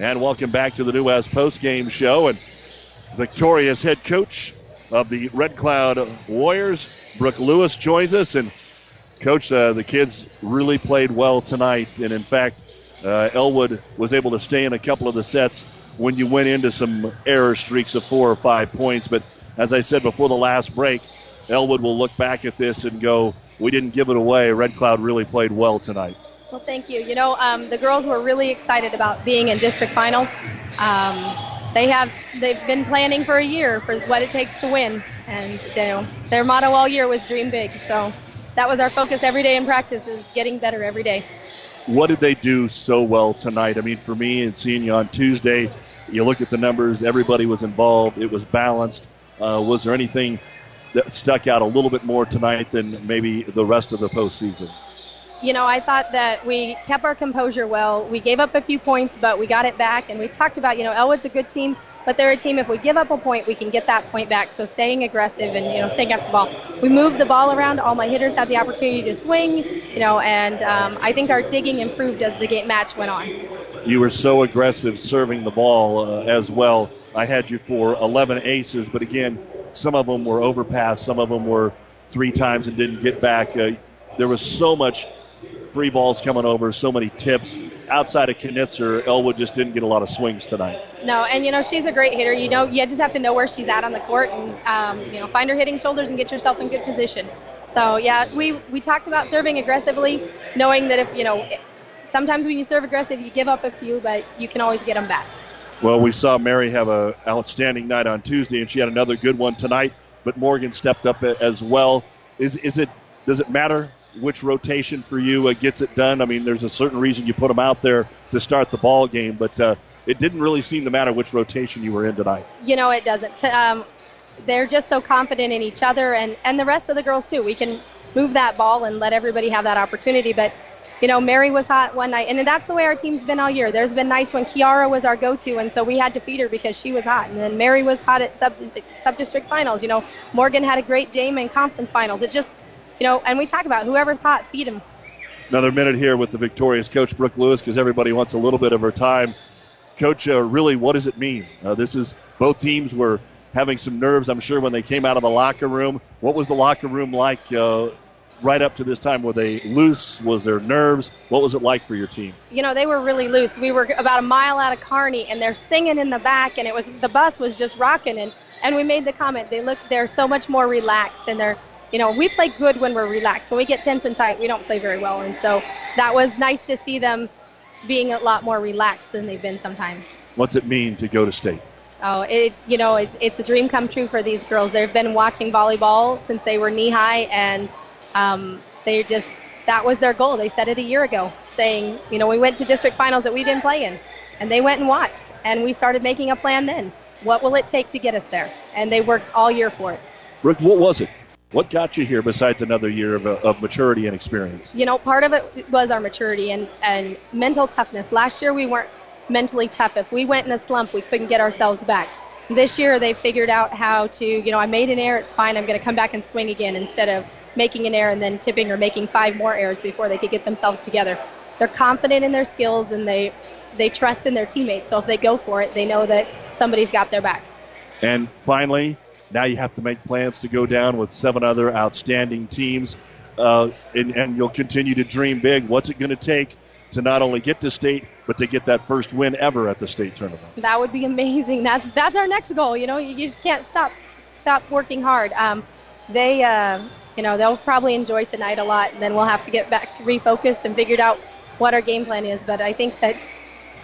And welcome back to the New West post-game show. And victorious head coach of the Red Cloud Warriors, Brooke Lewis, joins us. And coach, uh, the kids really played well tonight. And in fact, uh, Elwood was able to stay in a couple of the sets when you went into some error streaks of four or five points. But as I said before the last break, Elwood will look back at this and go, "We didn't give it away. Red Cloud really played well tonight." Well, thank you. You know, um, the girls were really excited about being in district finals. Um, they have they've been planning for a year for what it takes to win, and you know, their motto all year was dream big. So that was our focus every day in practice is getting better every day. What did they do so well tonight? I mean, for me and seeing you on Tuesday, you look at the numbers. Everybody was involved. It was balanced. Uh, was there anything that stuck out a little bit more tonight than maybe the rest of the postseason? You know, I thought that we kept our composure well. We gave up a few points, but we got it back. And we talked about, you know, Elwood's a good team, but they're a team. If we give up a point, we can get that point back. So staying aggressive and you know staying after the ball. We moved the ball around. All my hitters had the opportunity to swing, you know, and um, I think our digging improved as the game match went on. You were so aggressive serving the ball uh, as well. I had you for 11 aces, but again, some of them were overpassed, some of them were three times and didn't get back. Uh, there was so much free balls coming over, so many tips. Outside of Knitzer, Elwood just didn't get a lot of swings tonight. No, and you know she's a great hitter. You know you just have to know where she's at on the court and um, you know find her hitting shoulders and get yourself in good position. So yeah, we we talked about serving aggressively, knowing that if you know sometimes when you serve aggressive you give up a few, but you can always get them back. Well, we saw Mary have a outstanding night on Tuesday, and she had another good one tonight. But Morgan stepped up as well. Is is it does it matter which rotation for you uh, gets it done. I mean, there's a certain reason you put them out there to start the ball game, but uh, it didn't really seem to matter which rotation you were in tonight. You know, it doesn't. Um, they're just so confident in each other, and and the rest of the girls too. We can move that ball and let everybody have that opportunity, but. You know, Mary was hot one night, and that's the way our team's been all year. There's been nights when Kiara was our go-to, and so we had to feed her because she was hot. And then Mary was hot at sub-district, sub-district finals. You know, Morgan had a great game in conference finals. It just you know, and we talk about whoever's hot, feed them. Another minute here with the victorious coach Brooke Lewis because everybody wants a little bit of her time. Coach, uh, really, what does it mean? Uh, this is both teams were having some nerves, I'm sure, when they came out of the locker room. What was the locker room like uh, right up to this time? Were they loose? Was there nerves? What was it like for your team? You know, they were really loose. We were about a mile out of Kearney, and they're singing in the back, and it was the bus was just rocking, and and we made the comment they look they're so much more relaxed, and they're you know, we play good when we're relaxed. When we get tense and tight, we don't play very well. And so that was nice to see them being a lot more relaxed than they've been sometimes. What's it mean to go to state? Oh, it you know it, it's a dream come true for these girls. They've been watching volleyball since they were knee high, and um, they just that was their goal. They said it a year ago, saying you know we went to district finals that we didn't play in, and they went and watched, and we started making a plan then. What will it take to get us there? And they worked all year for it. Brooke, what was it? What got you here besides another year of, uh, of maturity and experience? You know, part of it was our maturity and, and mental toughness. Last year we weren't mentally tough. If we went in a slump, we couldn't get ourselves back. This year they figured out how to, you know, I made an error, it's fine, I'm going to come back and swing again instead of making an error and then tipping or making five more errors before they could get themselves together. They're confident in their skills and they they trust in their teammates. So if they go for it, they know that somebody's got their back. And finally, Now you have to make plans to go down with seven other outstanding teams, uh, and, and you'll continue to dream big. What's it going to take to not only get to state, but to get that first win ever at the state tournament? That would be amazing. That's that's our next goal. You know, you, just can't stop stop working hard. Um, they, uh, you know, they'll probably enjoy tonight a lot, and then we'll have to get back refocused and figured out what our game plan is. But I think that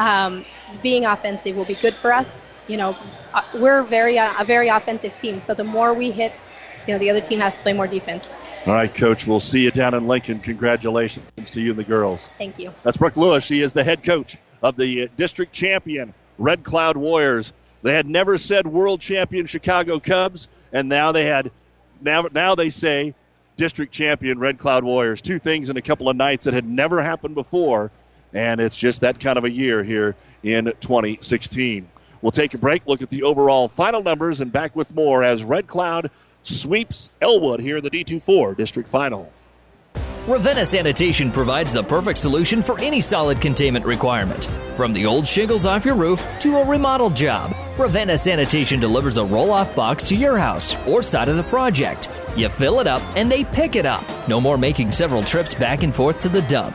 um, being offensive will be good for us. You know, uh, we're very uh, a very offensive team, so the more we hit, you know, the other team has to play more defense. All right, Coach. We'll see you down in Lincoln. Congratulations to you and the girls. Thank you. That's Brooke Lewis. She is the head coach of the district champion Red Cloud Warriors. They had never said world champion Chicago Cubs, and now they had now now they say district champion Red Cloud Warriors. Two things in a couple of nights that had never happened before, and it's just that kind of a year here in 2016. We'll take a break, look at the overall final numbers, and back with more as Red Cloud sweeps Elwood here in the D24 district final. Ravenna Sanitation provides the perfect solution for any solid containment requirement. From the old shingles off your roof to a remodel job, Ravenna Sanitation delivers a roll off box to your house or side of the project. You fill it up and they pick it up. No more making several trips back and forth to the dump.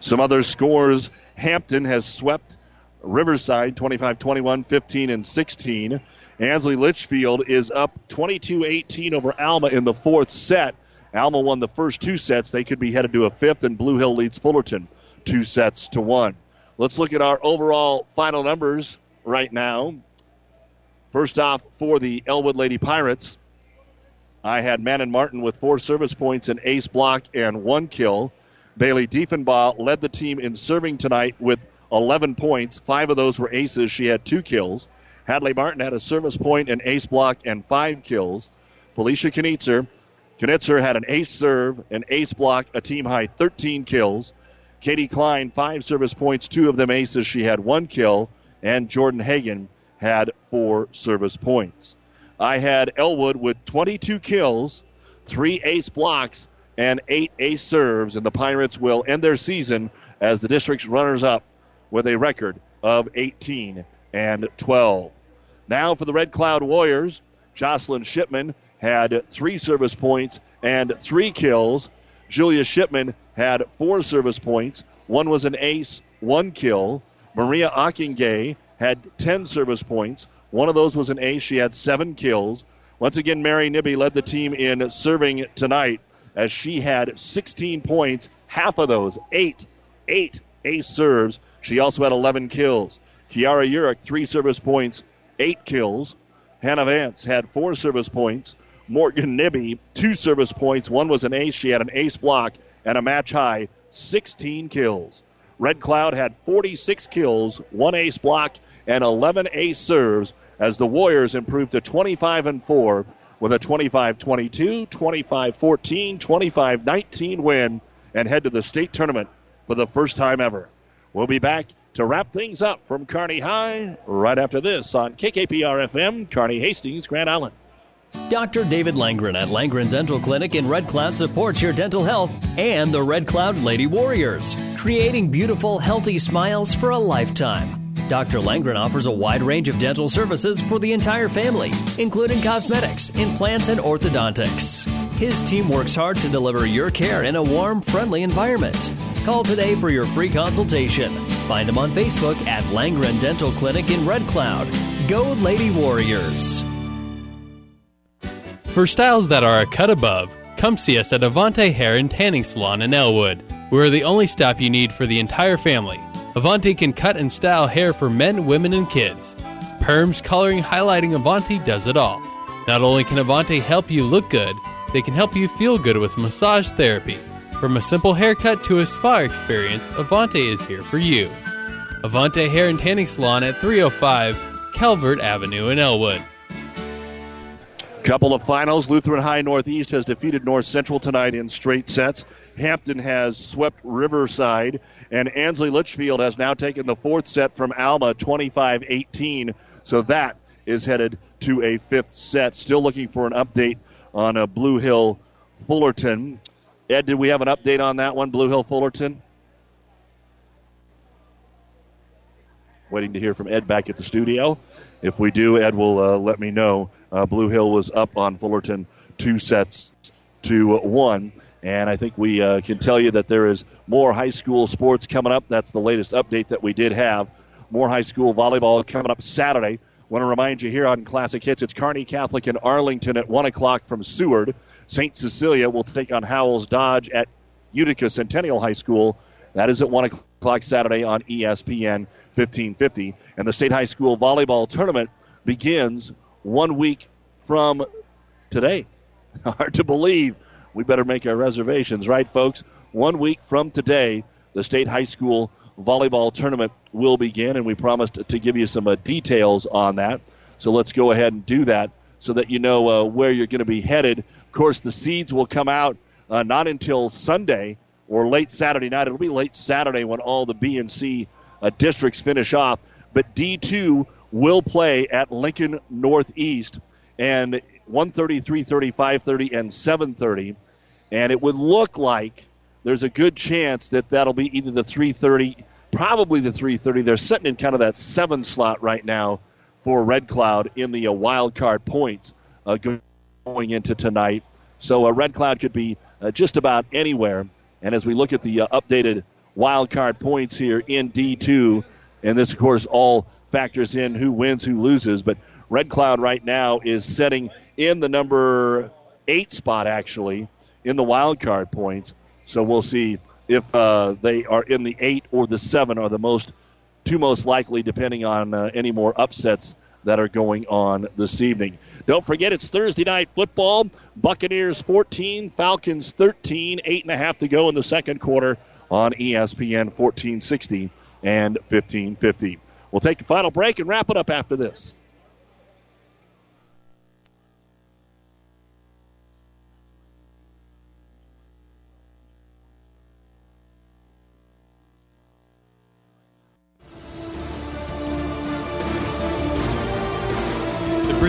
Some other scores Hampton has swept Riverside 25 21, 15, and 16. Ansley Litchfield is up 22 18 over Alma in the fourth set. Alma won the first two sets. They could be headed to a fifth, and Blue Hill leads Fullerton two sets to one. Let's look at our overall final numbers right now. First off, for the Elwood Lady Pirates, I had Manon Martin with four service points, an ace block, and one kill. Bailey Diefenbaugh led the team in serving tonight with 11 points. Five of those were aces. She had two kills. Hadley Martin had a service point, an ace block, and five kills. Felicia Knitzer, Knitzer had an ace serve, an ace block, a team high 13 kills. Katie Klein, five service points, two of them aces. She had one kill. And Jordan Hagan had four service points. I had Elwood with 22 kills, three ace blocks, and eight ace serves, and the Pirates will end their season as the district's runners up with a record of 18 and 12. Now for the Red Cloud Warriors, Jocelyn Shipman had three service points and three kills. Julia Shipman had four service points. One was an ace, one kill. Maria Ockingay had 10 service points. One of those was an ace. She had seven kills. Once again, Mary Nibby led the team in serving tonight as she had 16 points, half of those, eight, eight ace serves. She also had 11 kills. Kiara Urick, three service points, eight kills. Hannah Vance had four service points. Morgan Nibby, two service points. One was an ace. She had an ace block and a match high, 16 kills. Red Cloud had 46 kills, one ace block, and 11 ace serves as the Warriors improved to 25 and 4 with a 25 22, 25 14, 25 19 win and head to the state tournament for the first time ever. We'll be back to wrap things up from Kearney High right after this on KKPR FM, Kearney Hastings, Grand Island. Dr. David Langren at Langren Dental Clinic in Red Cloud supports your dental health and the Red Cloud Lady Warriors, creating beautiful, healthy smiles for a lifetime. Dr. Langren offers a wide range of dental services for the entire family, including cosmetics, implants, and orthodontics. His team works hard to deliver your care in a warm, friendly environment. Call today for your free consultation. Find him on Facebook at Langren Dental Clinic in Red Cloud. Go Lady Warriors! For styles that are a cut above, come see us at Avante Hair and Tanning Salon in Elwood. We're the only stop you need for the entire family. Avante can cut and style hair for men, women, and kids. Perms, coloring, highlighting, Avante does it all. Not only can Avante help you look good, They can help you feel good with massage therapy. From a simple haircut to a spa experience, Avante is here for you. Avante Hair and Tanning Salon at 305 Calvert Avenue in Elwood. Couple of finals. Lutheran High Northeast has defeated North Central tonight in straight sets. Hampton has swept Riverside, and Ansley Litchfield has now taken the fourth set from Alma 25 18. So that is headed to a fifth set. Still looking for an update on a Blue Hill Fullerton. Ed, did we have an update on that one, Blue Hill Fullerton? Waiting to hear from Ed back at the studio. If we do, Ed will uh, let me know. Uh, Blue Hill was up on Fullerton two sets to one. And I think we uh, can tell you that there is more high school sports coming up. That's the latest update that we did have. More high school volleyball coming up Saturday. Want to remind you here on Classic Hits, it's Kearney Catholic in Arlington at 1 o'clock from Seward. St. Cecilia will take on Howells Dodge at Utica Centennial High School. That is at 1 o'clock Saturday on ESPN 1550. And the State High School Volleyball Tournament begins one week from today. Hard to believe. We better make our reservations, right, folks? One week from today, the State High School Volleyball Tournament will begin, and we promised to give you some uh, details on that. So let's go ahead and do that so that you know uh, where you're going to be headed. Of course, the seeds will come out uh, not until Sunday or late Saturday night. It'll be late Saturday when all the B and C uh, districts finish off. But D2 will play at Lincoln Northeast and 1:30, 3:30, 5:30, and 7:30. And it would look like there's a good chance that that'll be either the 3:30, probably the 3:30. They're sitting in kind of that seven slot right now for Red Cloud in the uh, wild card points uh, going into tonight. So uh, Red Cloud could be uh, just about anywhere. And as we look at the uh, updated wild card points here in D2, and this of course all factors in who wins, who loses, but Red Cloud right now is setting in the number eight spot actually in the wild card points. So we'll see if uh, they are in the eight or the seven are the most two most likely, depending on uh, any more upsets that are going on this evening. Don't forget, it's Thursday night football. Buccaneers 14, Falcons 13, eight and a half to go in the second quarter on ESPN 1460 and 1550. We'll take a final break and wrap it up after this.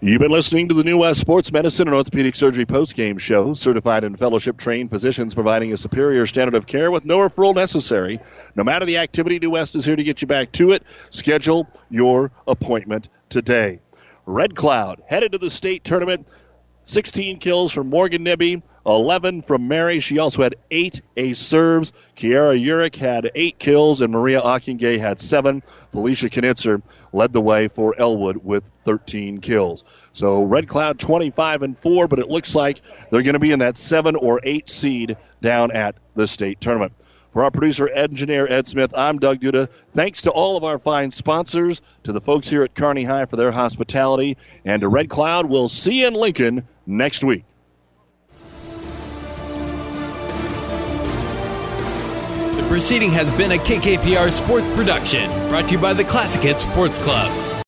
You've been listening to the New West Sports Medicine and Orthopedic Surgery postgame show. Certified and fellowship trained physicians providing a superior standard of care with no referral necessary. No matter the activity, New West is here to get you back to it. Schedule your appointment today. Red Cloud headed to the state tournament. 16 kills from Morgan Nibby, 11 from Mary. She also had eight ace serves. Kiara Urick had eight kills, and Maria Akingay had seven. Felicia Knitzer led the way for Elwood with 13 kills. So Red Cloud 25 and 4, but it looks like they're going to be in that 7 or 8 seed down at the state tournament. For our producer, engineer Ed Smith, I'm Doug Duda. Thanks to all of our fine sponsors, to the folks here at Kearney High for their hospitality, and to Red Cloud. We'll see you in Lincoln next week. Proceeding has been a KKPR sports production brought to you by the Classic Hits Sports Club.